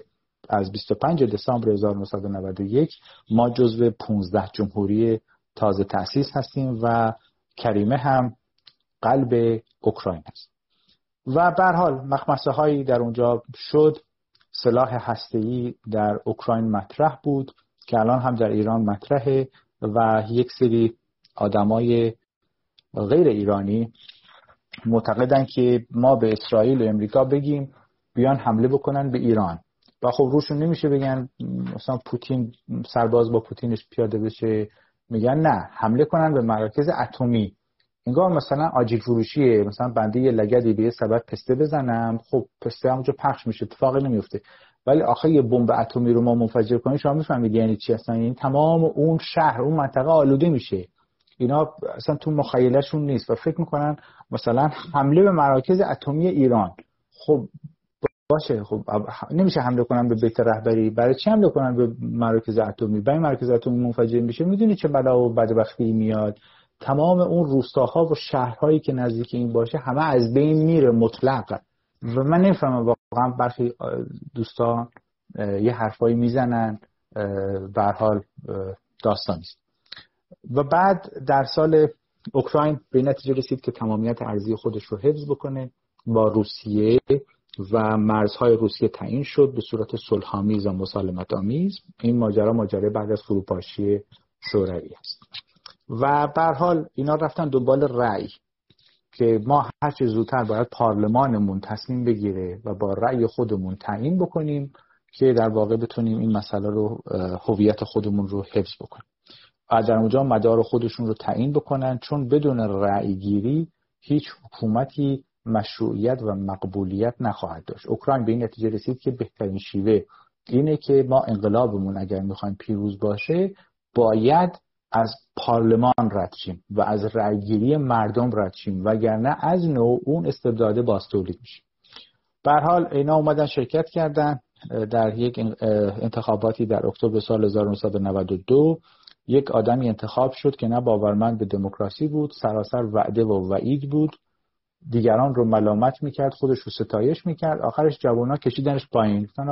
Speaker 2: از 25 دسامبر 1991 ما جزو 15 جمهوری تازه تأسیس هستیم و کریمه هم قلب اوکراین است. و به حال مخمسه هایی در اونجا شد. سلاح هسته‌ای در اوکراین مطرح بود که الان هم در ایران مطرحه و یک سری آدمای غیر ایرانی معتقدن که ما به اسرائیل و امریکا بگیم بیان حمله بکنن به ایران. و خب روشون نمیشه بگن مثلا پوتین سرباز با پوتینش پیاده بشه. میگن نه حمله کنن به مراکز اتمی. انگار مثلا آجیل فروشیه مثلا بنده یه لگدی به یه سبب پسته بزنم. خب پسته همونجا پخش میشه اتفاقی نمیفته. ولی آخه یه بمب اتمی رو ما منفجر کنیم شما می‌فهمید یعنی چی اصلا یعنی تمام اون شهر اون منطقه آلوده میشه. اینا اصلا تو مخیلشون نیست. و فکر می‌کنن مثلا حمله به مراکز اتمی ایران. خب باشه خب نمیشه حمله کنن به بیت رهبری. برای چی حمله کنن به مراکز اتمی؟ برای مراکز اتمی منفجر میشه. می‌دونی چه بلا و بدبختی میاد؟ تمام اون روستاها و شهرهایی که نزدیک این باشه همه از بین میره مطلق. و من نمی‌فهمم واقعا برخی دوستان یه حرفایی می‌زنن به حال داستانی است. و بعد در سال اوکراین به نتیجه رسید که تمامیت ارزی خودش رو حفظ بکنه. با روسیه و مرزهای روسیه تعیین شد به صورت صلحآمیز و مسالمت آمیز این ماجرا ماجرا بعد از فروپاشی شوروی است. و به حال اینا رفتن دنبال رأی که ما هر چه زودتر باید پارلمانمون تصمیم بگیره و با رأی خودمون تعیین بکنیم که در واقع بتونیم این مسئله رو هویت خودمون رو حفظ بکنیم. و در اونجا مدار خودشون رو تعیین بکنن چون بدون رأی گیری هیچ حکومتی مشروعیت و مقبولیت نخواهد داشت. اوکراین به این نتیجه رسید که بهترین شیوه اینه که ما انقلابمون اگر می‌خوایم پیروز باشه باید از پارلمان رد شیم و از رأیگیری مردم رد شیم وگرنه از نوع اون استبداده باز تولید میشه به حال اینا اومدن شرکت کردن در یک انتخاباتی در اکتبر سال 1992 یک آدمی انتخاب شد که نه باورمند به دموکراسی بود سراسر وعده و وعید بود. دیگران رو ملامت می‌کرد خودش رو ستایش می‌کرد. آخرش جوونا کشیدنش پایین. گفتن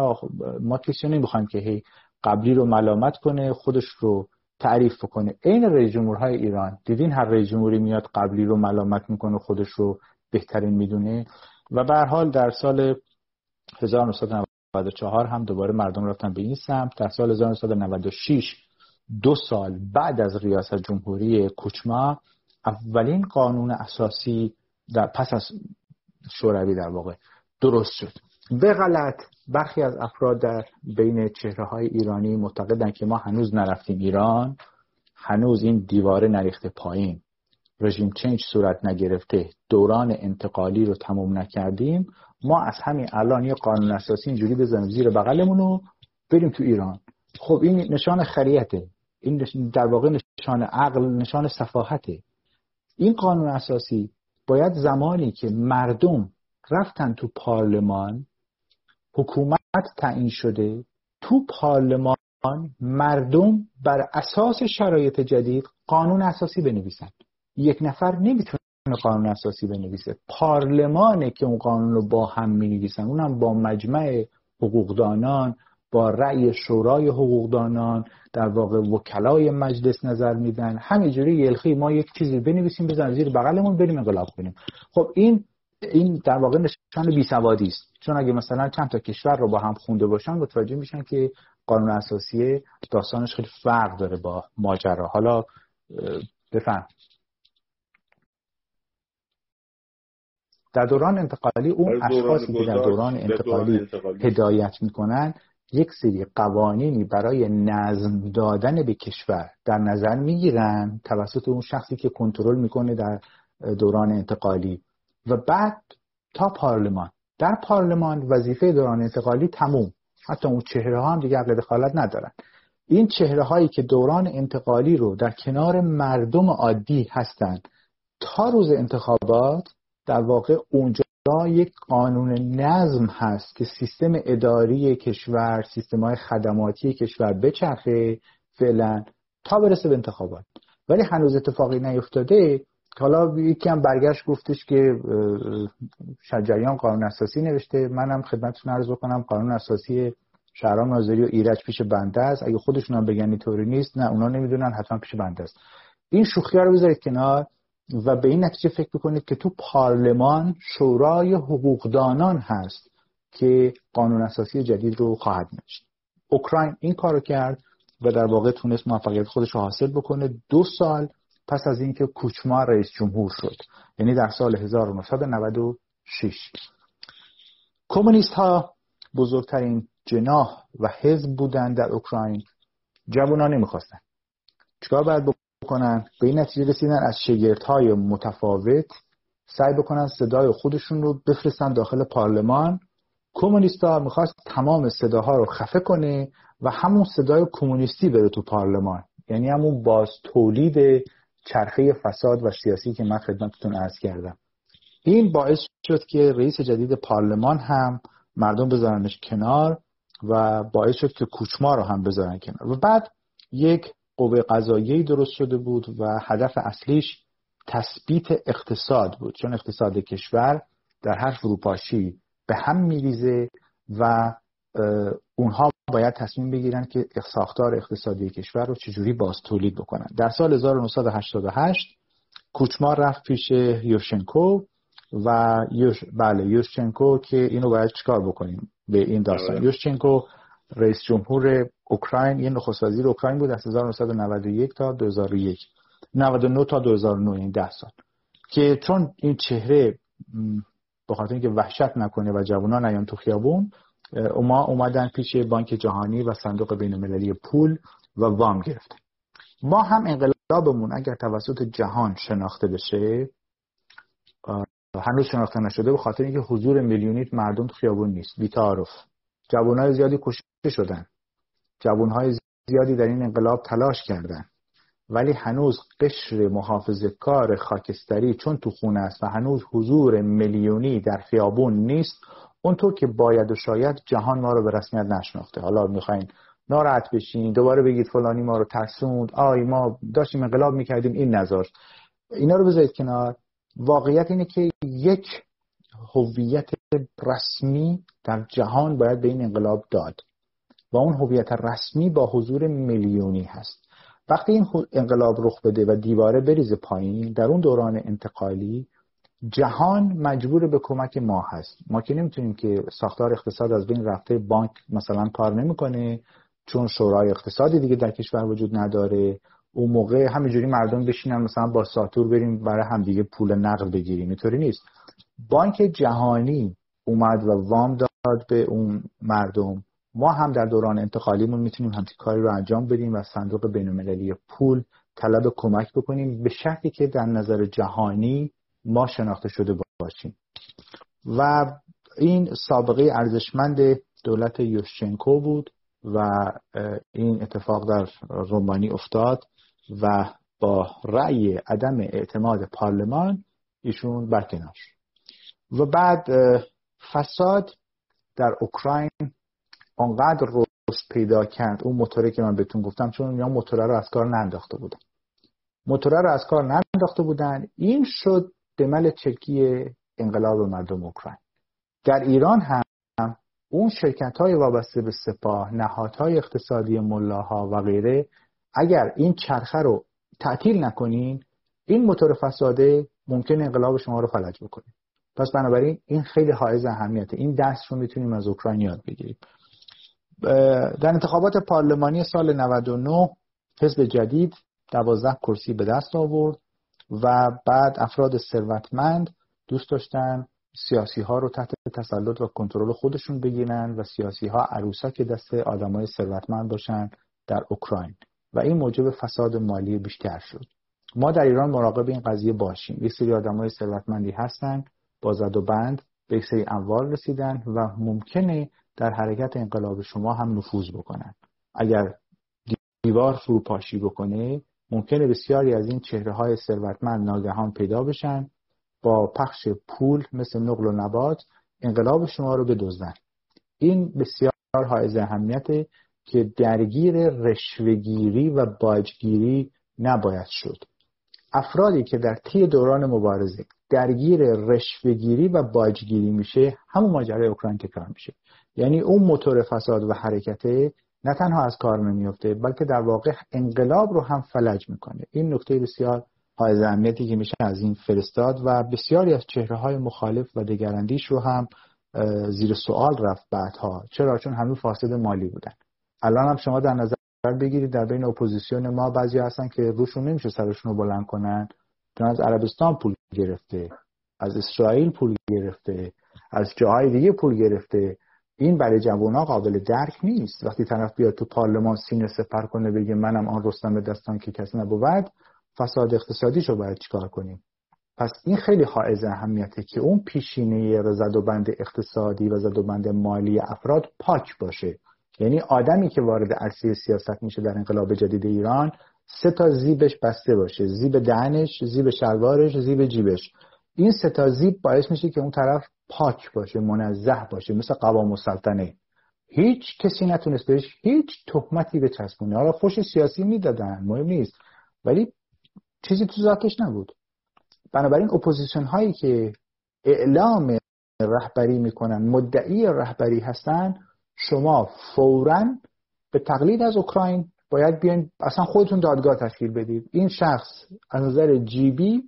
Speaker 2: ما کسی نمی‌خوایم که هی قبلی رو ملامت کنه خودش رو تعریف کنه عین رئیس جمهورهای ایران دیدین هر رئیس جمهوری میاد قبلی رو ملامت می‌کنه خودش رو بهترین می‌دونه. و به حال در سال 1994 هم دوباره مردم رفتن به این سمت. در سال 1996 دو سال بعد از ریاست جمهوری کوچما اولین قانون اساسی در پس از شوروی در واقع درست شد. به غلط برخی از افراد در بین چهره های ایرانی معتقدن که ما هنوز نرفتیم ایران هنوز این دیواره نریخته پایین. رژیم چنج صورت نگرفته دوران انتقالی رو تموم نکردیم. ما از همین الان یه قانون اساسی اینجوری بزنیم زیر بغلمون رو بریم تو ایران. خب این نشان خریته. این در واقع نشان عقل نشان صفاحته. این قانون اساسی باید زمانی که مردم رفتن تو پارلمان حکومت تعیین شده تو پارلمان مردم بر اساس شرایط جدید قانون اساسی بنویسن. یک نفر نمی‌تونه قانون اساسی بنویسه. پارلمانه که اون قانون رو با هم می نویسن اونم با مجمع حقوقدانان با رأی شورای حقوقدانان در واقع وکلای مجلس نظر میدن. همینجوری یلخی ما یک چیزی بنویسیم بزن زیر بغلمون بریم انقلاب کنیم. خب این این در واقع نشان بیسوادی است. چون اگه مثلا چند تا کشور رو با هم خونده باشن متوجه میشن که قانون اساسی داستانش خیلی فرق داره با ماجرا. حالا بفهم در دوران انتقالی اون اشخاصی که در دوران انتقالی. هدایت می‌کنن یک سری قوانینی برای نظم دادن به کشور در نظر می‌گیرن توسط اون شخصی که کنترل می‌کنه در دوران انتقالی و بعد تا پارلمان. در پارلمان وظیفه دوران انتقالی تموم. حتی اون چهره ها هم دیگه عقل دخالت ندارن. این چهره هایی که دوران انتقالی رو در کنار مردم عادی هستند تا روز انتخابات در واقع اونجا یک قانون نظم هست که سیستم اداری کشور سیستم های خدماتی کشور بچرخه فعلا تا برسه به انتخابات. ولی هنوز اتفاقی نیفتاده. حالا یکی هم برگشت گفتش که شجریان قانون اساسی نوشته. منم خدمتتون عرض بکنم قانون اساسی شهرام ناظری و ایرج پیش بنده است. اگه خودشون هم بگن اینطوری نیست نه اونا نمی‌دونن حتما پیش بنده است. این شوخی رو بذارید کنار. و به این نتیجه فکر بکنید که تو پارلمان شورای حقوقدانان هست که قانون اساسی جدید رو خواهد نوشت. اوکراین این کارو کرد و در واقع تونست موفقیت خودش رو حاصل بکنه دو سال پس از اینکه کوچما رئیس جمهور شد. یعنی در سال 1996 کمونیست ها بزرگترین جناح و حزب بودن در اوکراین. جوونا نمی‌خواستن. چیکار باید بکنن. به این نتیجه رسیدن از های متفاوت سعی بکنن صدای خودشون رو بفرستن داخل پارلمان. کمونیستا می‌خواست تمام صداها رو خفه کنه و همون صدای کمونیستی بره تو پارلمان. یعنی همون باز تولید چرخه فساد و سیاسی که من خدمتتون عرض کردم. این باعث شد که رئیس جدید پارلمان هم مردم بذارنش کنار و باعث شد که کوچما رو هم بذارن کنار. و بعد یک قوه قضاییه درست شده بود و هدف اصلیش تثبیت اقتصاد بود. چون اقتصاد کشور در هر فروپاشی به هم میریزه و اونها باید تصمیم بگیرن که ساختار اقتصادی کشور رو چجوری باز تولید بکنن. در سال 1988 کوچمار رفت پیش یوشنکو و یوش... بله یوشچنکو که اینو باید چیکار بکنیم؟ به این داستان. بله. یوشچنکو رئیس جمهور اوکراین یه نخست وزیر اوکراین بود از 1991 تا 2001 99 تا 2009 این ده سال. که چون این چهره به خاطر اینکه وحشت نکنه و جوانان نیان تو خیابون ما اومدن پیش بانک جهانی و صندوق بین المللی پول و وام گرفتن. ما هم انقلابمون اگر توسط جهان شناخته بشه هنوز شناخته نشده به خاطر اینکه حضور میلیونی مردم تو خیابون نیست. بی‌تعارف جوانای زیادی کشته شدن. جوانهای زیادی در این انقلاب تلاش کردند ولی هنوز قشر محافظ کار خاکستری چون تو خونه است و هنوز حضور میلیونی در خیابون نیست اونطور که باید و شاید جهان ما رو به رسمیت نشناخته. حالا می‌خواین ناراحت بشین دوباره بگید فلانی ما رو ترسوند آی ما داشتیم انقلاب می‌کردیم این نذاشت. اینا رو بذارید کنار. واقعیت اینه که یک هویت رسمی در جهان باید به این انقلاب داد و اون هویت رسمی با حضور میلیونی هست. وقتی این انقلاب رخ بده و دیواره بریزه پایین در اون دوران انتقالی جهان مجبور به کمک ما هست. ما که نمی‌تونیم که ساختار اقتصاد از بین رفته بانک مثلا کار نمی‌کنه چون شورای اقتصادی دیگه در کشور وجود نداره. اون موقع همینجوری مردم بشینن مثلا با ساتور بریم برای همدیگه پول نقد بگیریم. اینطوری نیست. بانک جهانی اومد و وام داد به اون مردم. ما هم در دوران انتقالیمون می‌تونیم همچین کاری رو انجام بدیم و صندوق بینالمللی پول طلب کمک بکنیم به شرطی که در نظر جهانی ما شناخته شده باشیم. و این سابقه ارزشمند دولت یوشچنکو بود و این اتفاق در رومانی افتاد و با رأی عدم اعتماد پارلمان ایشون برکنار و بعد فساد در اوکراین آنقدر رشد پیدا کرد اون موتوری که من بهتون گفتم چون یا موتوره رو از کار ننداخته بودن. موتوره رو از کار ننداخته بودن. این شد دمل چکی انقلاب مردم اوکراین. در ایران هم اون شرکت های وابسته به سپاه نهادهای اقتصادی ملاها و غیره اگر این چرخه رو تعطیل نکنین این موتور فساده ممکن انقلاب شما رو فلج بکنه. پس بنابراین این خیلی حائز اهمیته. این دست رو می‌تونیم از اوکراین یاد بگیریم. در انتخابات پارلمانی سال 99 حزب جدید دوازده کرسی به دست آورد و بعد افراد ثروتمند دوست داشتن سیاسی ها رو تحت تسلط و کنترل خودشون بگیرن و سیاسی ها عروسک دست آدمای ثروتمند باشن در اوکراین. و این موجب فساد مالی بیشتر شد. ما در ایران مراقب این قضیه باشیم. یک سری آدمای ثروتمندی هستن با زد و بند به یک سری اموال رسیدن و ممکنه در حرکت انقلاب شما هم نفوذ بکنن. اگر دیوار فروپاشی بکنه ممکنه بسیاری از این چهره های ثروتمند ناگهان پیدا بشن با پخش پول مثل نقل و نبات انقلاب شما رو بدزدن. این بسیار حائز اهمیته که درگیر رشوهگیری و باجگیری نباید شد. افرادی که در طی دوران مبارزه درگیر رشوهگیری و باجگیری میشه همون ماجرای اوکراین تکرار میشه. یعنی اون موتور فساد و حرکته نه تنها از کار نمیفته بلکه در واقع انقلاب رو هم فلج می‌کنه. این نکته بسیار حائز اهمیتی که میشه از این فرستاد و بسیاری از چهره های مخالف و دگراندیش رو هم زیر سوال رفت بعدها. چرا؟ چون همین فاسد مالی بودن. الان هم شما در نظر بگیرید در بین اپوزیسیون ما بعضی هستن که روشون نمیشه سرشون رو بلند کنن. چون از عربستان پول گرفته از اسرائیل پول گرفته از جاهای دیگه پول گرفته. این برای جوونا قابل درک نیست. وقتی طرف بیاد تو پارلمان سینه سپر کنه بگه منم آن رستم دستان که کسی نبود فساد اقتصادی رو باید چیکار کنیم؟ پس این خیلی حائز اهمیته که اون پیشینه و بند اقتصادی و زد و بند مالی افراد پاک باشه. یعنی آدمی که وارد عرصه سیاست میشه در انقلاب جدید ایران سه تا زیبش بسته باشه. زیب دهنش زیب شلوارش زیب جیبش. این سه تا زیب باعث میشه که اون طرف پاک باشه منزه باشه مثل قوام السلطنه. هیچ کسی نتونست بهش هیچ تهمتی بچسبونه حالا فوش سیاسی می‌دادن مهم نیست. ولی چیزی تو ذاتش نبود. بنابراین اپوزیسیون هایی که اعلام رهبری می‌کنن مدعی رهبری هستن شما فورا به تقلید از اوکراین باید بیاین اصلا خودتون دادگاه تشکیل بدید. این شخص از نظر جیبی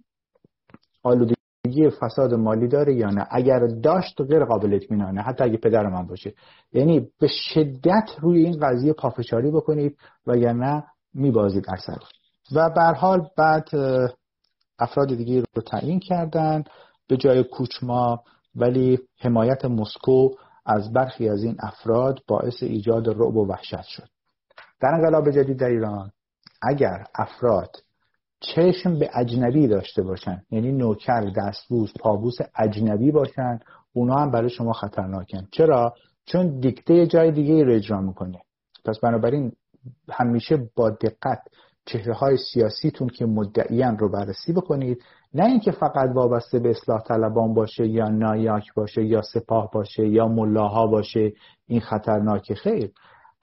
Speaker 2: آلودگی فساد مالی داره یا نه؟ اگر داشت غیر قابل اطمینانه حتی اگه پدر من باشه. یعنی به شدت روی این قضیه پافشاری بکنید وگرنه میبازید اثر و به حال بعد افراد دیگه رو تعیین کردن به جای کوچما ولی حمایت مسکو از برخی از این افراد باعث ایجاد رعب و وحشت شد. در انقلاب جدید در ایران اگر افراد چشم به اجنبی داشته باشن یعنی نوکر دستبوس پابوس اجنبی باشن اونا هم برای شما خطرناکن. چرا؟ چون دیکته جای دیگه رو اجرا می‌کنه. پس بنابراین همیشه با دقت چهره های سیاسیتون که مدعیان رو بررسی بکنید. نه اینکه فقط وابسته به اصلاح طلبان باشه یا نایاک باشه یا سپاه باشه یا ملاها باشه این خطرناک خیر.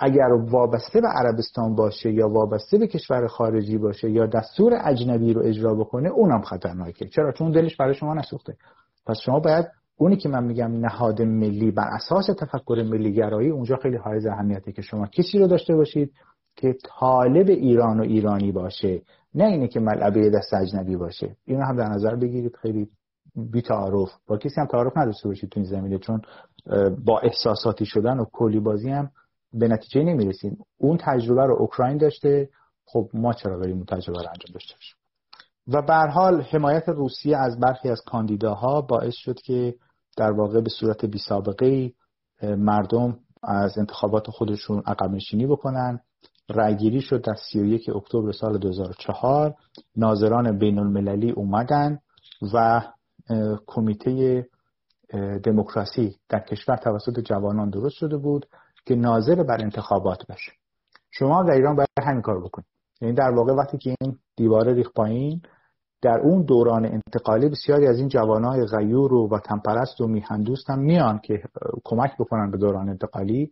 Speaker 2: اگر وابسته به عربستان باشه یا وابسته به کشور خارجی باشه یا دستور اجنبی رو اجرا بکنه اونم خطرناکه. چرا؟ چون دلش برای شما نسوخته. پس شما باید اونی که من میگم نهاد ملی بر اساس تفکر ملیگرایی اونجا خیلی های اهمیته که شما کسی رو داشته باشید که طالب ایران و ایرانی باشه نه اینه که ملعبه دست اجنبی باشه. اینو هم در نظر بگیرید خیلی بی تعارف با کسی هم تعارف نداشته باشید تو این زمینه چون با احساساتی شدن و کلی بازی هم به نتیجه نمی‌رسیم. اون تجربه رو اوکراین داشته. خب ما چرا بریم اون تجربه رو انجام داشته باشیم؟ و به حال حمایت روسیه از برخی از کاندیداها باعث شد که در واقع به صورت بی سابقه مردم از انتخابات خودشون عقب نشینی بکنن. رأیگیری شد در 31 اکتبر سال 2004 ناظران بین المللی اومدن و کمیته دموکراسی در کشور توسط جوانان درست شده بود. که ناظر بر انتخابات بشه شما در ایران باید همین کار بکنید. یعنی در واقع وقتی که این دیواره ریخ پایین در اون دوران انتقالی بسیاری از این جوانای غیور و وطنپرست و میهندوست هم میان که کمک بکنن به دوران انتقالی.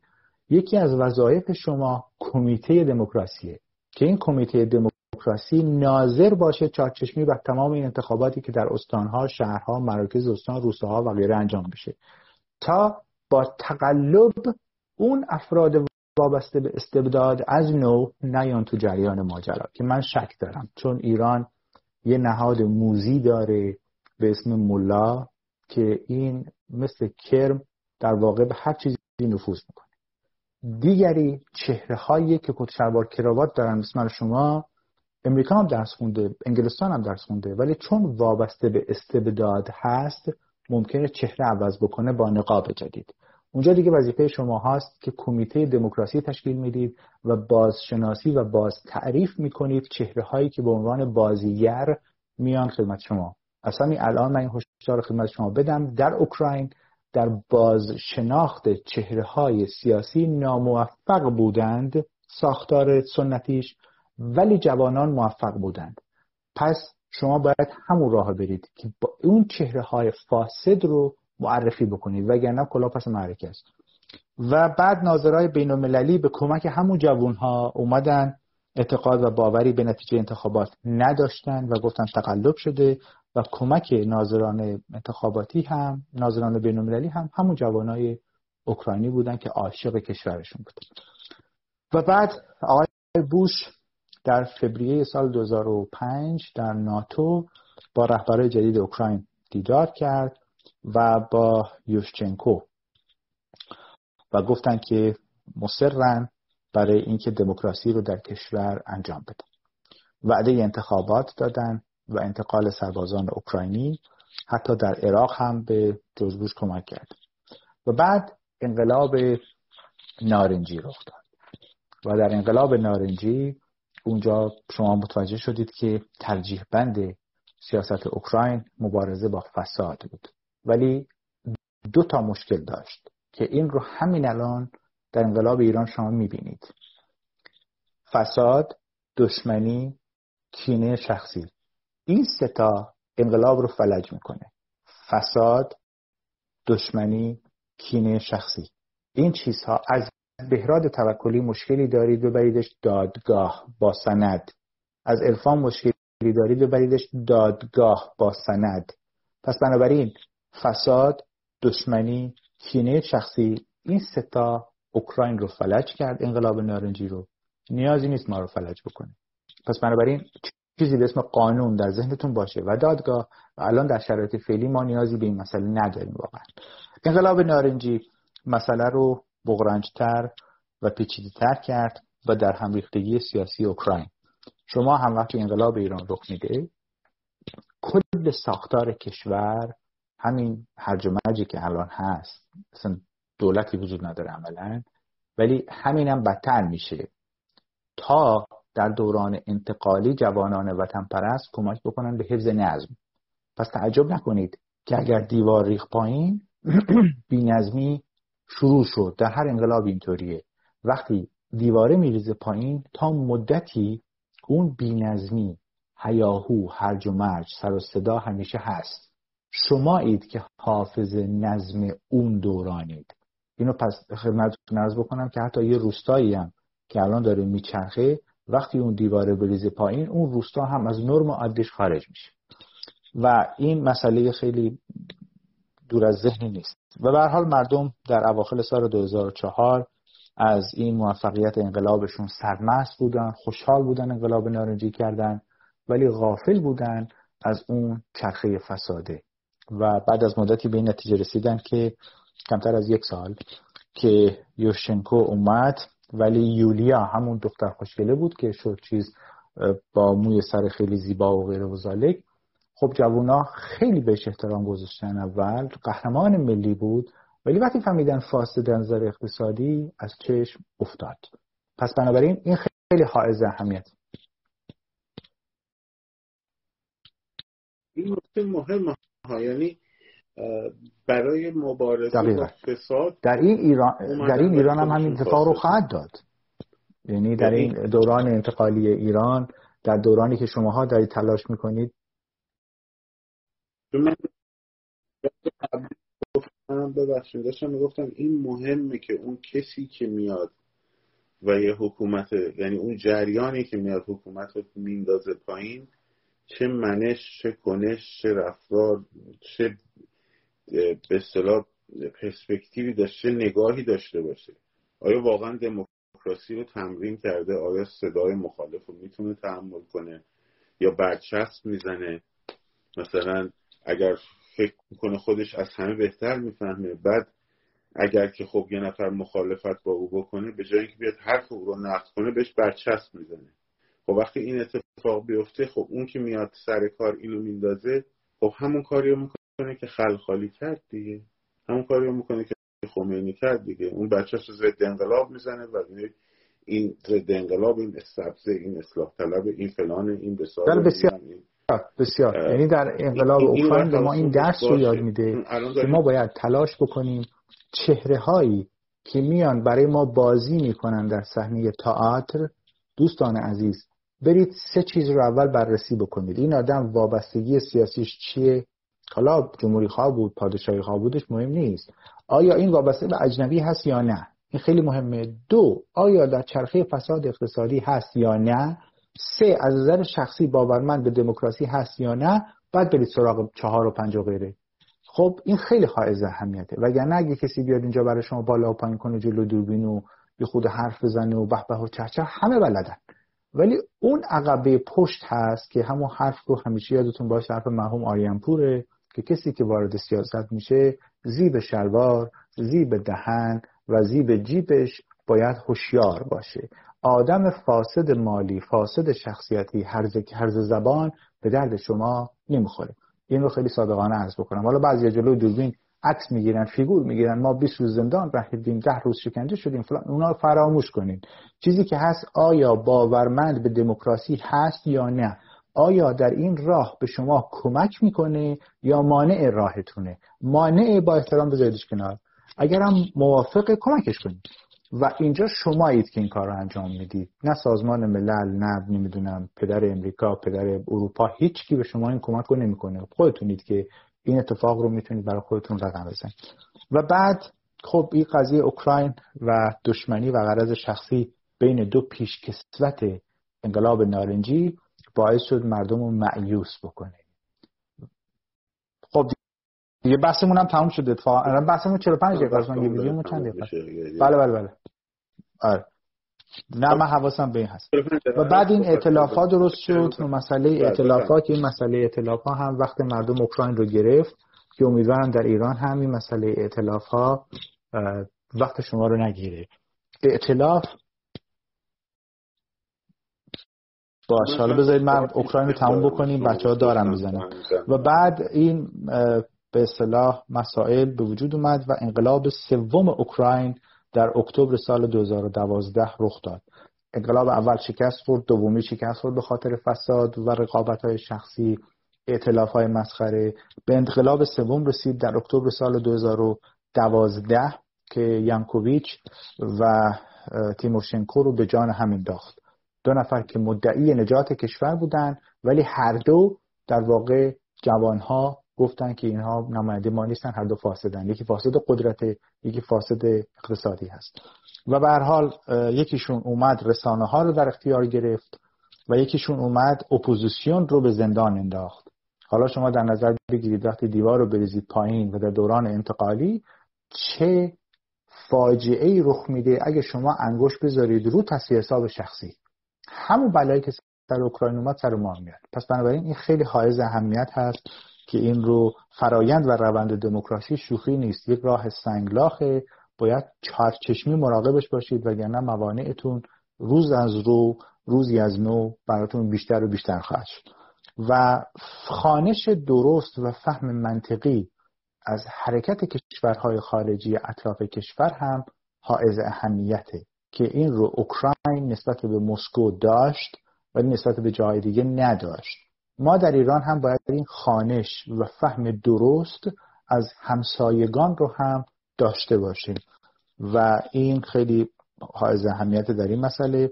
Speaker 2: یکی از وظایف شما کمیته دموکراسیه. که این کمیته دموکراسی ناظر باشه چارچشمی بر تمام این انتخاباتی که در استانها، شهرها، مراکز استان، روستاها و غیره انجام بشه. تا با تقلب اون افراد وابسته به استبداد از نو نیان تو جریان ماجرا که من شک دارم. چون ایران یه نهاد موزی داره به اسم ملا که این مثل کرم در واقع به هر چیزی نفوذ می‌کنه. دیگری چهره هایی که کت شلوار کراوات دارن مثل شما امریکا هم درس خونده انگلستان هم درس خونده ولی چون وابسته به استبداد هست ممکنه چهره عوض بکنه با نقاب جدید. اونجا دیگه وظیفه شما هست که کمیته دموکراسی تشکیل می‌دید و بازشناسی و باز تعریف می‌کنید چهره هایی که به عنوان بازیگر میان خدمت شما. اصلا الان من این هشدار خدمت شما بدم. در اوکراین در بازشناخت چهره های سیاسی ناموفق بودند ساختار سنتیش ولی جوانان موفق بودند. پس شما باید همون راه برید که با اون چهره های فاسد رو معرفی بکنید وگرنه کلا پس معرکه است. و بعد ناظرهای بین المللی به کمک همون جوون ها اومدن اعتقاد و باوری به نتیجه انتخابات نداشتن و گفتن تقلب شده و کمک ناظران انتخاباتی هم ناظران بین المللی هم همون جوانای اوکراینی بودن که عاشق کشورشون بود و بعد آقای بوش در فوریه سال 2005 در ناتو با رهبرای جدید اوکراین دیدار کرد. و با یوشچنکو. و گفتن که مصرن برای اینکه دموکراسی رو در کشور انجام بدن وعده انتخابات دادن و انتقال سربازان اوکراینی حتی در عراق هم به جورج کمک کرد. و بعد انقلاب نارنجی رخ داد. و در انقلاب نارنجی اونجا شما متوجه شدید که ترجیح بند سیاست اوکراین مبارزه با فساد بود. ولی دو تا مشکل داشت که این رو همین الان در انقلاب ایران شما می‌بینید. فساد دشمنی کینه شخصی. این ستا انقلاب رو فلج می‌کنه. فساد دشمنی کینه شخصی. این چیزها از بهراد توکلی مشکلی دارید ببریدش دادگاه با سند. از عرفان مشکلی دارید ببریدش دادگاه با سند. پس بنابراین فساد دشمنی کینه شخصی این ستا اوکراین رو فلج کرد انقلاب نارنجی رو. نیازی نیست ما رو فلج بکنه. پس بنابراین چیزی به اسم قانون در ذهنتون باشه و دادگاه و الان در شرایط فعلی ما نیازی به این مسئله نداریم واقعا. انقلاب نارنجی مسئله رو بغرنجتر و پیچیده‌تر کرد و در همریختگی سیاسی اوکراین. شما هم وقتی انقلاب ایران رخ میده کل ساختار کشور همین هرج و مرجی که الان هست اصلا دولتی وجود نداره عملا ولی همینم بدتر میشه. تا در دوران انتقالی جوانان وطن پرست کمک بکنن به حفظ نظم. پس تعجب نکنید که اگر دیوار ریخ پایین بینظمی شروع شد. در هر انقلاب اینطوریه. وقتی دیواره میریزه پایین تا مدتی اون بینظمی هیاهو هرج و مرج سر و صدا همیشه هست. شمایید که حافظ نظم اون دورانید. اینو پس خدمتتون عرض بکنم که حتی یه روستایی هم که الان داره میچرخه وقتی اون دیواره بریزه پایین اون روستا هم از نرم عادیش خارج میشه. و این مسئله خیلی دور از ذهنی نیست. و به حال مردم در اواخر سال 2004 از این موفقیت انقلابشون سرمست بودن خوشحال بودن انقلاب نارنجی کردن ولی غافل بودن از اون چرخه فساده. و بعد از مدتی به این نتیجه رسیدن که کمتر از یک سال که یوشنکو اومد ولی یولیا همون دختر خوشگله بود که شد چیز با موی سر خیلی زیبا و غیره و زالک خب جوونا خیلی بهش احترام گذاشتن. اول قهرمان ملی بود ولی وقتی فهمیدن فاسد نظر اقتصادی از چشم افتاد. پس بنابراین این خیلی حائز اهمیت.
Speaker 1: این نکته مهم یعنی برای مبارزه با فساد
Speaker 2: در این ایران در این ایران هم همین اتفاق رو خواهد داد. یعنی در این دوران انتقالی ایران در دورانی که شماها دارید تلاش می‌کنید.
Speaker 1: ببخشید داشتم می‌گفتم این مهمه که اون کسی که میاد و یه حکومت یعنی اون جریانی که میاد حکومت رو میندازه پایین چه منش چه کنش چه رفتار چه به اصطلاح پرسپکتیوی داشته نگاهی داشته باشه. آیا واقعا دموکراسی رو تمرین کرده؟ آیا صدای مخالف رو می‌تونه تحمل کنه؟ یا برچسب می‌زنه؟ مثلا اگر فکر می‌کنه خودش از همه بهتر می‌فهمه بعد اگر که خب یه نفر مخالفت با او بکنه به جایی که بیاد حرف او رو نقد کنه بهش برچسب می‌زنه. خب وقتی این اتفاق بیفته خب اون که میاد سر کار اینو میندازه خب همون کاری رو می‌کنه که خلخالی کرد دیگه. همون کاری رو می‌کنه که خمینی کرد دیگه. اون بچه رو ضد انقلاب می‌زنه و این ضد انقلاب این استبزه این اصلاح طلب این فلان این بسیار.
Speaker 2: بسیار. بسیار یعنی در انقلاب اوکراین به ما این درس رو یاد میده که ما باید تلاش بکنیم چهره هایی که میان برای ما بازی می‌کنن در صحنه تئاتر دوستان عزیز برید سه چیز رو اول بررسی بکنید. این آدم وابستگی سیاسیش چیه؟ حالا جمهوری خواه بود پادشاهی خواه بودش مهم نیست. آیا این وابسته به اجنبی هست یا نه؟ این خیلی مهمه. دو آیا در چرخه فساد اقتصادی هست یا نه؟ سه از نظر شخصی باورمند به دموکراسی هست یا نه؟ بعد برید سراغ چهار و پنج و غیره. خب این خیلی حائز اهمیته. وگرنه اگه کسی بیاد اینجا برای شما بالا و پایین کنه جلو دوربین و یه خود حرف بزنه و به و چهچه همه بلدن. ولی اون عقبه پشت هست که همون حرف رو همیشه یادتون باشه حرف مرحوم آریانپوره که کسی که وارد سیاست میشه زیب شلوار زیب دهن و زیب جیبش باید هوشیار باشه. آدم فاسد مالی فاسد شخصیتی هرز, هرز زبان به درد شما نمی‌خوره. این رو خیلی صادقانه عرض بکنم. حالا بعضی جلوی دوربین عکس می‌گیرن فیگور می‌گیرن ما 20 روز زندان رفتیم 10 روز شکنجه شدیم فلان اونا فراموش کنین. چیزی که هست آیا باورمند به دموکراسی هست یا نه؟ آیا در این راه به شما کمک می‌کنه یا مانع راهتونه؟ مانع با احترام بذاریدش کنار. اگر هم موافق کمکش کنید و اینجا شمایید که این کار رو انجام می‌دید. نه سازمان ملل نه نمی‌دونم پدر امریکا پدر اروپا هیچ کی به شما این کمک رو نمی‌کنه. خودتونید که این اتفاق رو می‌تونید برای خودتون رقم بزنید. و بعد خب این قضیه اوکراین و دشمنی و غرض شخصی بین دو پیشکسوت انقلاب نارنجی باعث شد مردم رو معیوس بکنه. خب دیگه بحثمون هم تموم شده. اتفاقا بحثمون 45 دقیقه است. یه ویدیو چند دقیقه بله بله بله. آره. نه من حواسم به این هست. و بعد این ها درست شد و مسئله ائتلافات این مسئله ها هم وقت مردم اوکراین رو گرفت که امیدوارم در ایران هم این مسئله ها وقت شما رو نگیره. ائتلاف باش حالا بذارید من اوکراین رو تموم بکنیم بچه ها دارم می‌زنم و بعد این به اصطلاح مسائل به وجود اومد و انقلاب سوم اوکراین در اکتبر سال 2012 رخ داد. انقلاب اول شکست خورد دومی شکست خورد به خاطر فساد و رقابت های شخصی. اعتلاف های مسخره. به انقلاب سوم رسید در اکتبر سال 2012 که ینکوویچ و تیموشنکو رو به جان هم انداخت دو نفر که مدعی نجات کشور بودند ولی هر دو در واقع جوانها گفتن که اینها نماینده ما نیستن هر دو فاسدن. یکی فاسد قدرت یکی فاسد اقتصادی هست. و به هر حال یکیشون اومد رسانه ها رو در اختیار گرفت و یکیشون اومد اپوزیسیون رو به زندان انداخت. حالا شما در نظر بگیرید وقتی دیوار رو بریزید پایین و در دوران انتقالی چه فاجعه ای رخ میده اگه شما انگشت بذارید رو تصفیه حساب شخصی. همون بلایی که سر اوکراین اومد سر ما میاد. پس بنابراین این خیلی حائز اهمیت هست. که این رو فرایند و روند دموکراسی شوخی نیست. یک راه سنگلاخه باید چارچشمی مراقبش باشید وگرنه موانعتون روز از رو روزی از نو براتون بیشتر و بیشتر خواهد شد. و خانش درست و فهم منطقی از حرکت کشورهای خارجی اطراف کشور هم حائز اهمیته که این رو اوکراین نسبت به مسکو داشت ولی نسبت به جای دیگه نداشت. ما در ایران هم باید این خانش و فهم درست از همسایگان رو هم داشته باشیم. و این خیلی حائز اهمیت در این مسئله.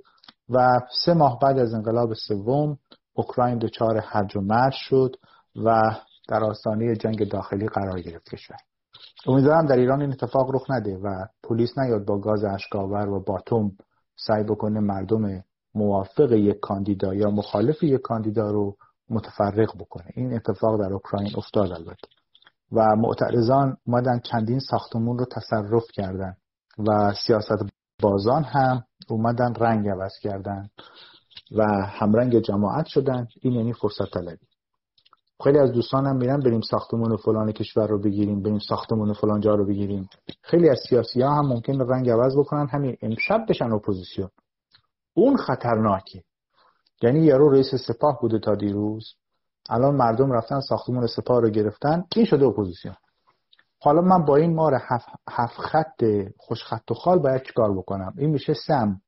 Speaker 2: و سه ماه بعد از انقلاب سوم اوکراین دچار هرج و مرج شد و در آستانه جنگ داخلی قرار گرفت کشور. امیدوارم در ایران این اتفاق رخ نده و پلیس نیاد با گاز اشکاور و باتوم سعی بکنه مردم موافق یک کاندیدا یا مخالف یک کاندیدا رو متفرق بکنه. این اتفاق در اوکراین افتاد البته. و معترضان اومدن چندین ساختمون رو تصرف کردن و سیاست بازان هم اومدن رنگ عوض کردن و همرنگ جماعت شدن. این یعنی فرصت طلبی. خیلی از دوستانم میرن بریم ساختمون فلان کشور رو بگیریم بریم ساختمون فلان جا رو بگیریم. خیلی از سیاسی ها هم ممکن رنگ عوض بکنن. همین امشب بشن اپوزیسیون. اون خطرناکه. یعنی یارو رئیس سپاه بوده تا دیروز. الان مردم رفتن ساختمون سپاه رو گرفتن. این شده اپوزیسیون. حالا من با این مار هفت خط خوش خط و خال باید چیکار بکنم؟ این میشه سم.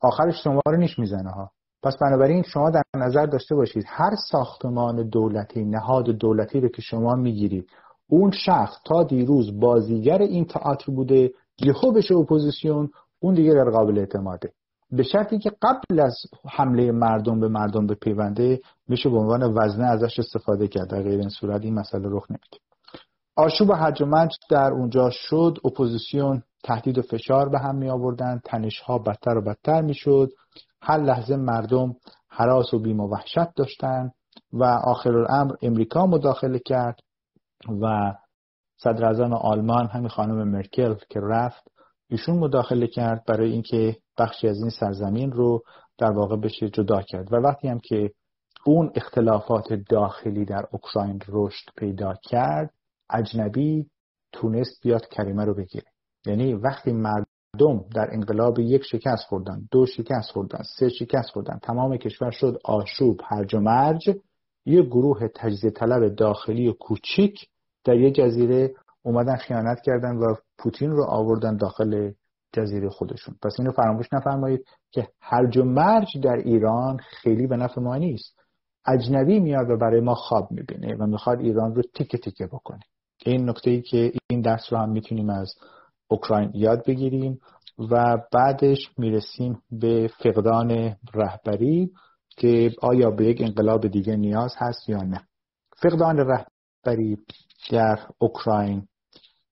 Speaker 2: آخرش شما رو نیش می‌زنه ها. پس بنابراین شما در نظر داشته باشید. هر ساختمان دولتی نهاد دولتی رو که شما می‌گیرید اون شخص تا دیروز بازیگر این تئاتر بوده یهو بشه اپوزیسیون اون دیگه غیر قابل اعتماده. به شرطی که قبل از حمله مردم به مردم به پیونده میشه به عنوان وزنه ازش استفاده کرد. در غیر این صورت این مسئله رخ نمیده. آشوب و هرج در اونجا شد. اپوزیسیون تهدید و فشار به هم می آوردن تنش ها بدتر و بدتر می شد هر لحظه مردم حراس و بیم و وحشت داشتن و آخر الامر امریکا مداخله کرد و صدر آلمان همین خانم مرکل که رفت ایشون مداخله کرد برای اینکه بخشی از این سرزمین رو در واقع بشه جدا کرد. و وقتی هم که اون اختلافات داخلی در اوکراین رشد پیدا کرد اجنبی تونست بیاد کریمه رو بگیره یعنی وقتی مردم در انقلاب یک شکست خوردن دو شکست خوردن سه شکست خوردن تمام کشور شد آشوب هرج و مرج یه گروه تجزیه طلب داخلی و کوچیک در یه جزیره اومدن خیانت کردن و پوتین رو آوردن داخل جزیره خودشون. پس اینو فراموش نفرمایید که هرج و مرج در ایران خیلی به نفع ما نیست. اجنبی میاد و برای ما خواب می‌بینه و می‌خواد ایران رو تیکه تیکه بکنه. این نکته ای که این درس رو هم می‌تونیم از اوکراین یاد بگیریم و بعدش می‌رسیم به فقدان رهبری که آیا به یک انقلاب دیگه نیاز هست یا نه. فقدان رهبری در اوکراین.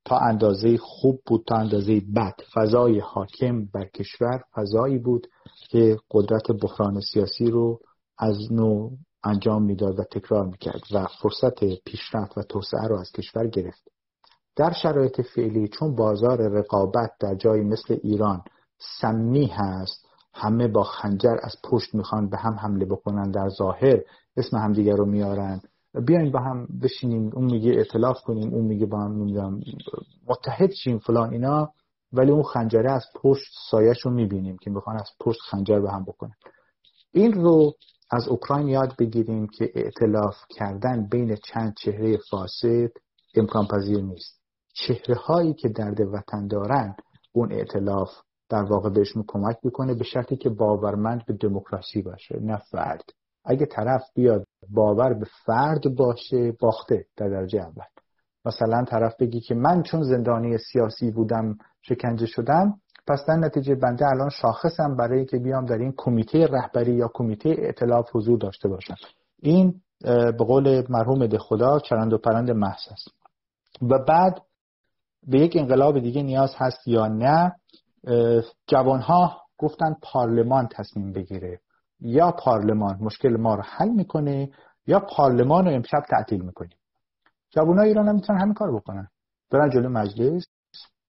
Speaker 2: تا اندازه خوب بود تا اندازه بد. فضای حاکم بر کشور فضایی بود که قدرت بحران سیاسی رو از نو انجام می‌داد و تکرار می‌کرد و فرصت پیشرفت و توسعه رو از کشور گرفت. در شرایط فعلی چون بازار رقابت در جایی مثل ایران سمی هست همه با خنجر از پشت می‌خوان به هم حمله بکنن. در ظاهر اسم همدیگر رو میارن. بیاین با هم بشینیم اون میگه اطلاف کنیم اون میگه با هم نمی‌دونم متحد شیم فلان اینا ولی اون خنجره از پشت سایش رو می‌بینیم که می‌خوان از پشت خنجر به هم بکنن. این رو از اوکراین یاد بگیریم که اعتلاف کردن بین چند چهره فاسد امکان پذیر نیست. چهره هایی که درد وطن دارن اون اعتلاف در واقع بهشون کمک می‌کنه به شرطی که باورمند به دموکراسی باشه نه فرد. اگه طرف بیاد باور به فرد باشه باخته در درجه اول. مثلا طرف بگی که من چون زندانی سیاسی بودم شکنجه شدم پس در نتیجه بنده الان شاخصم برای که بیام در این کمیته رهبری یا کمیته ائتلاف حضور داشته باشم. این به قول مرحوم ده خدا چرند و پرند محض است. و بعد به یک انقلاب دیگه نیاز هست یا نه جوانها گفتن پارلمان تصمیم بگیره. یا پارلمان مشکل ما رو حل می‌کنه یا پارلمان رو امشب تعطیل می‌کنیم. جوانای ایران هم می‌تونن همین کار بکنن. برن جلو مجلس.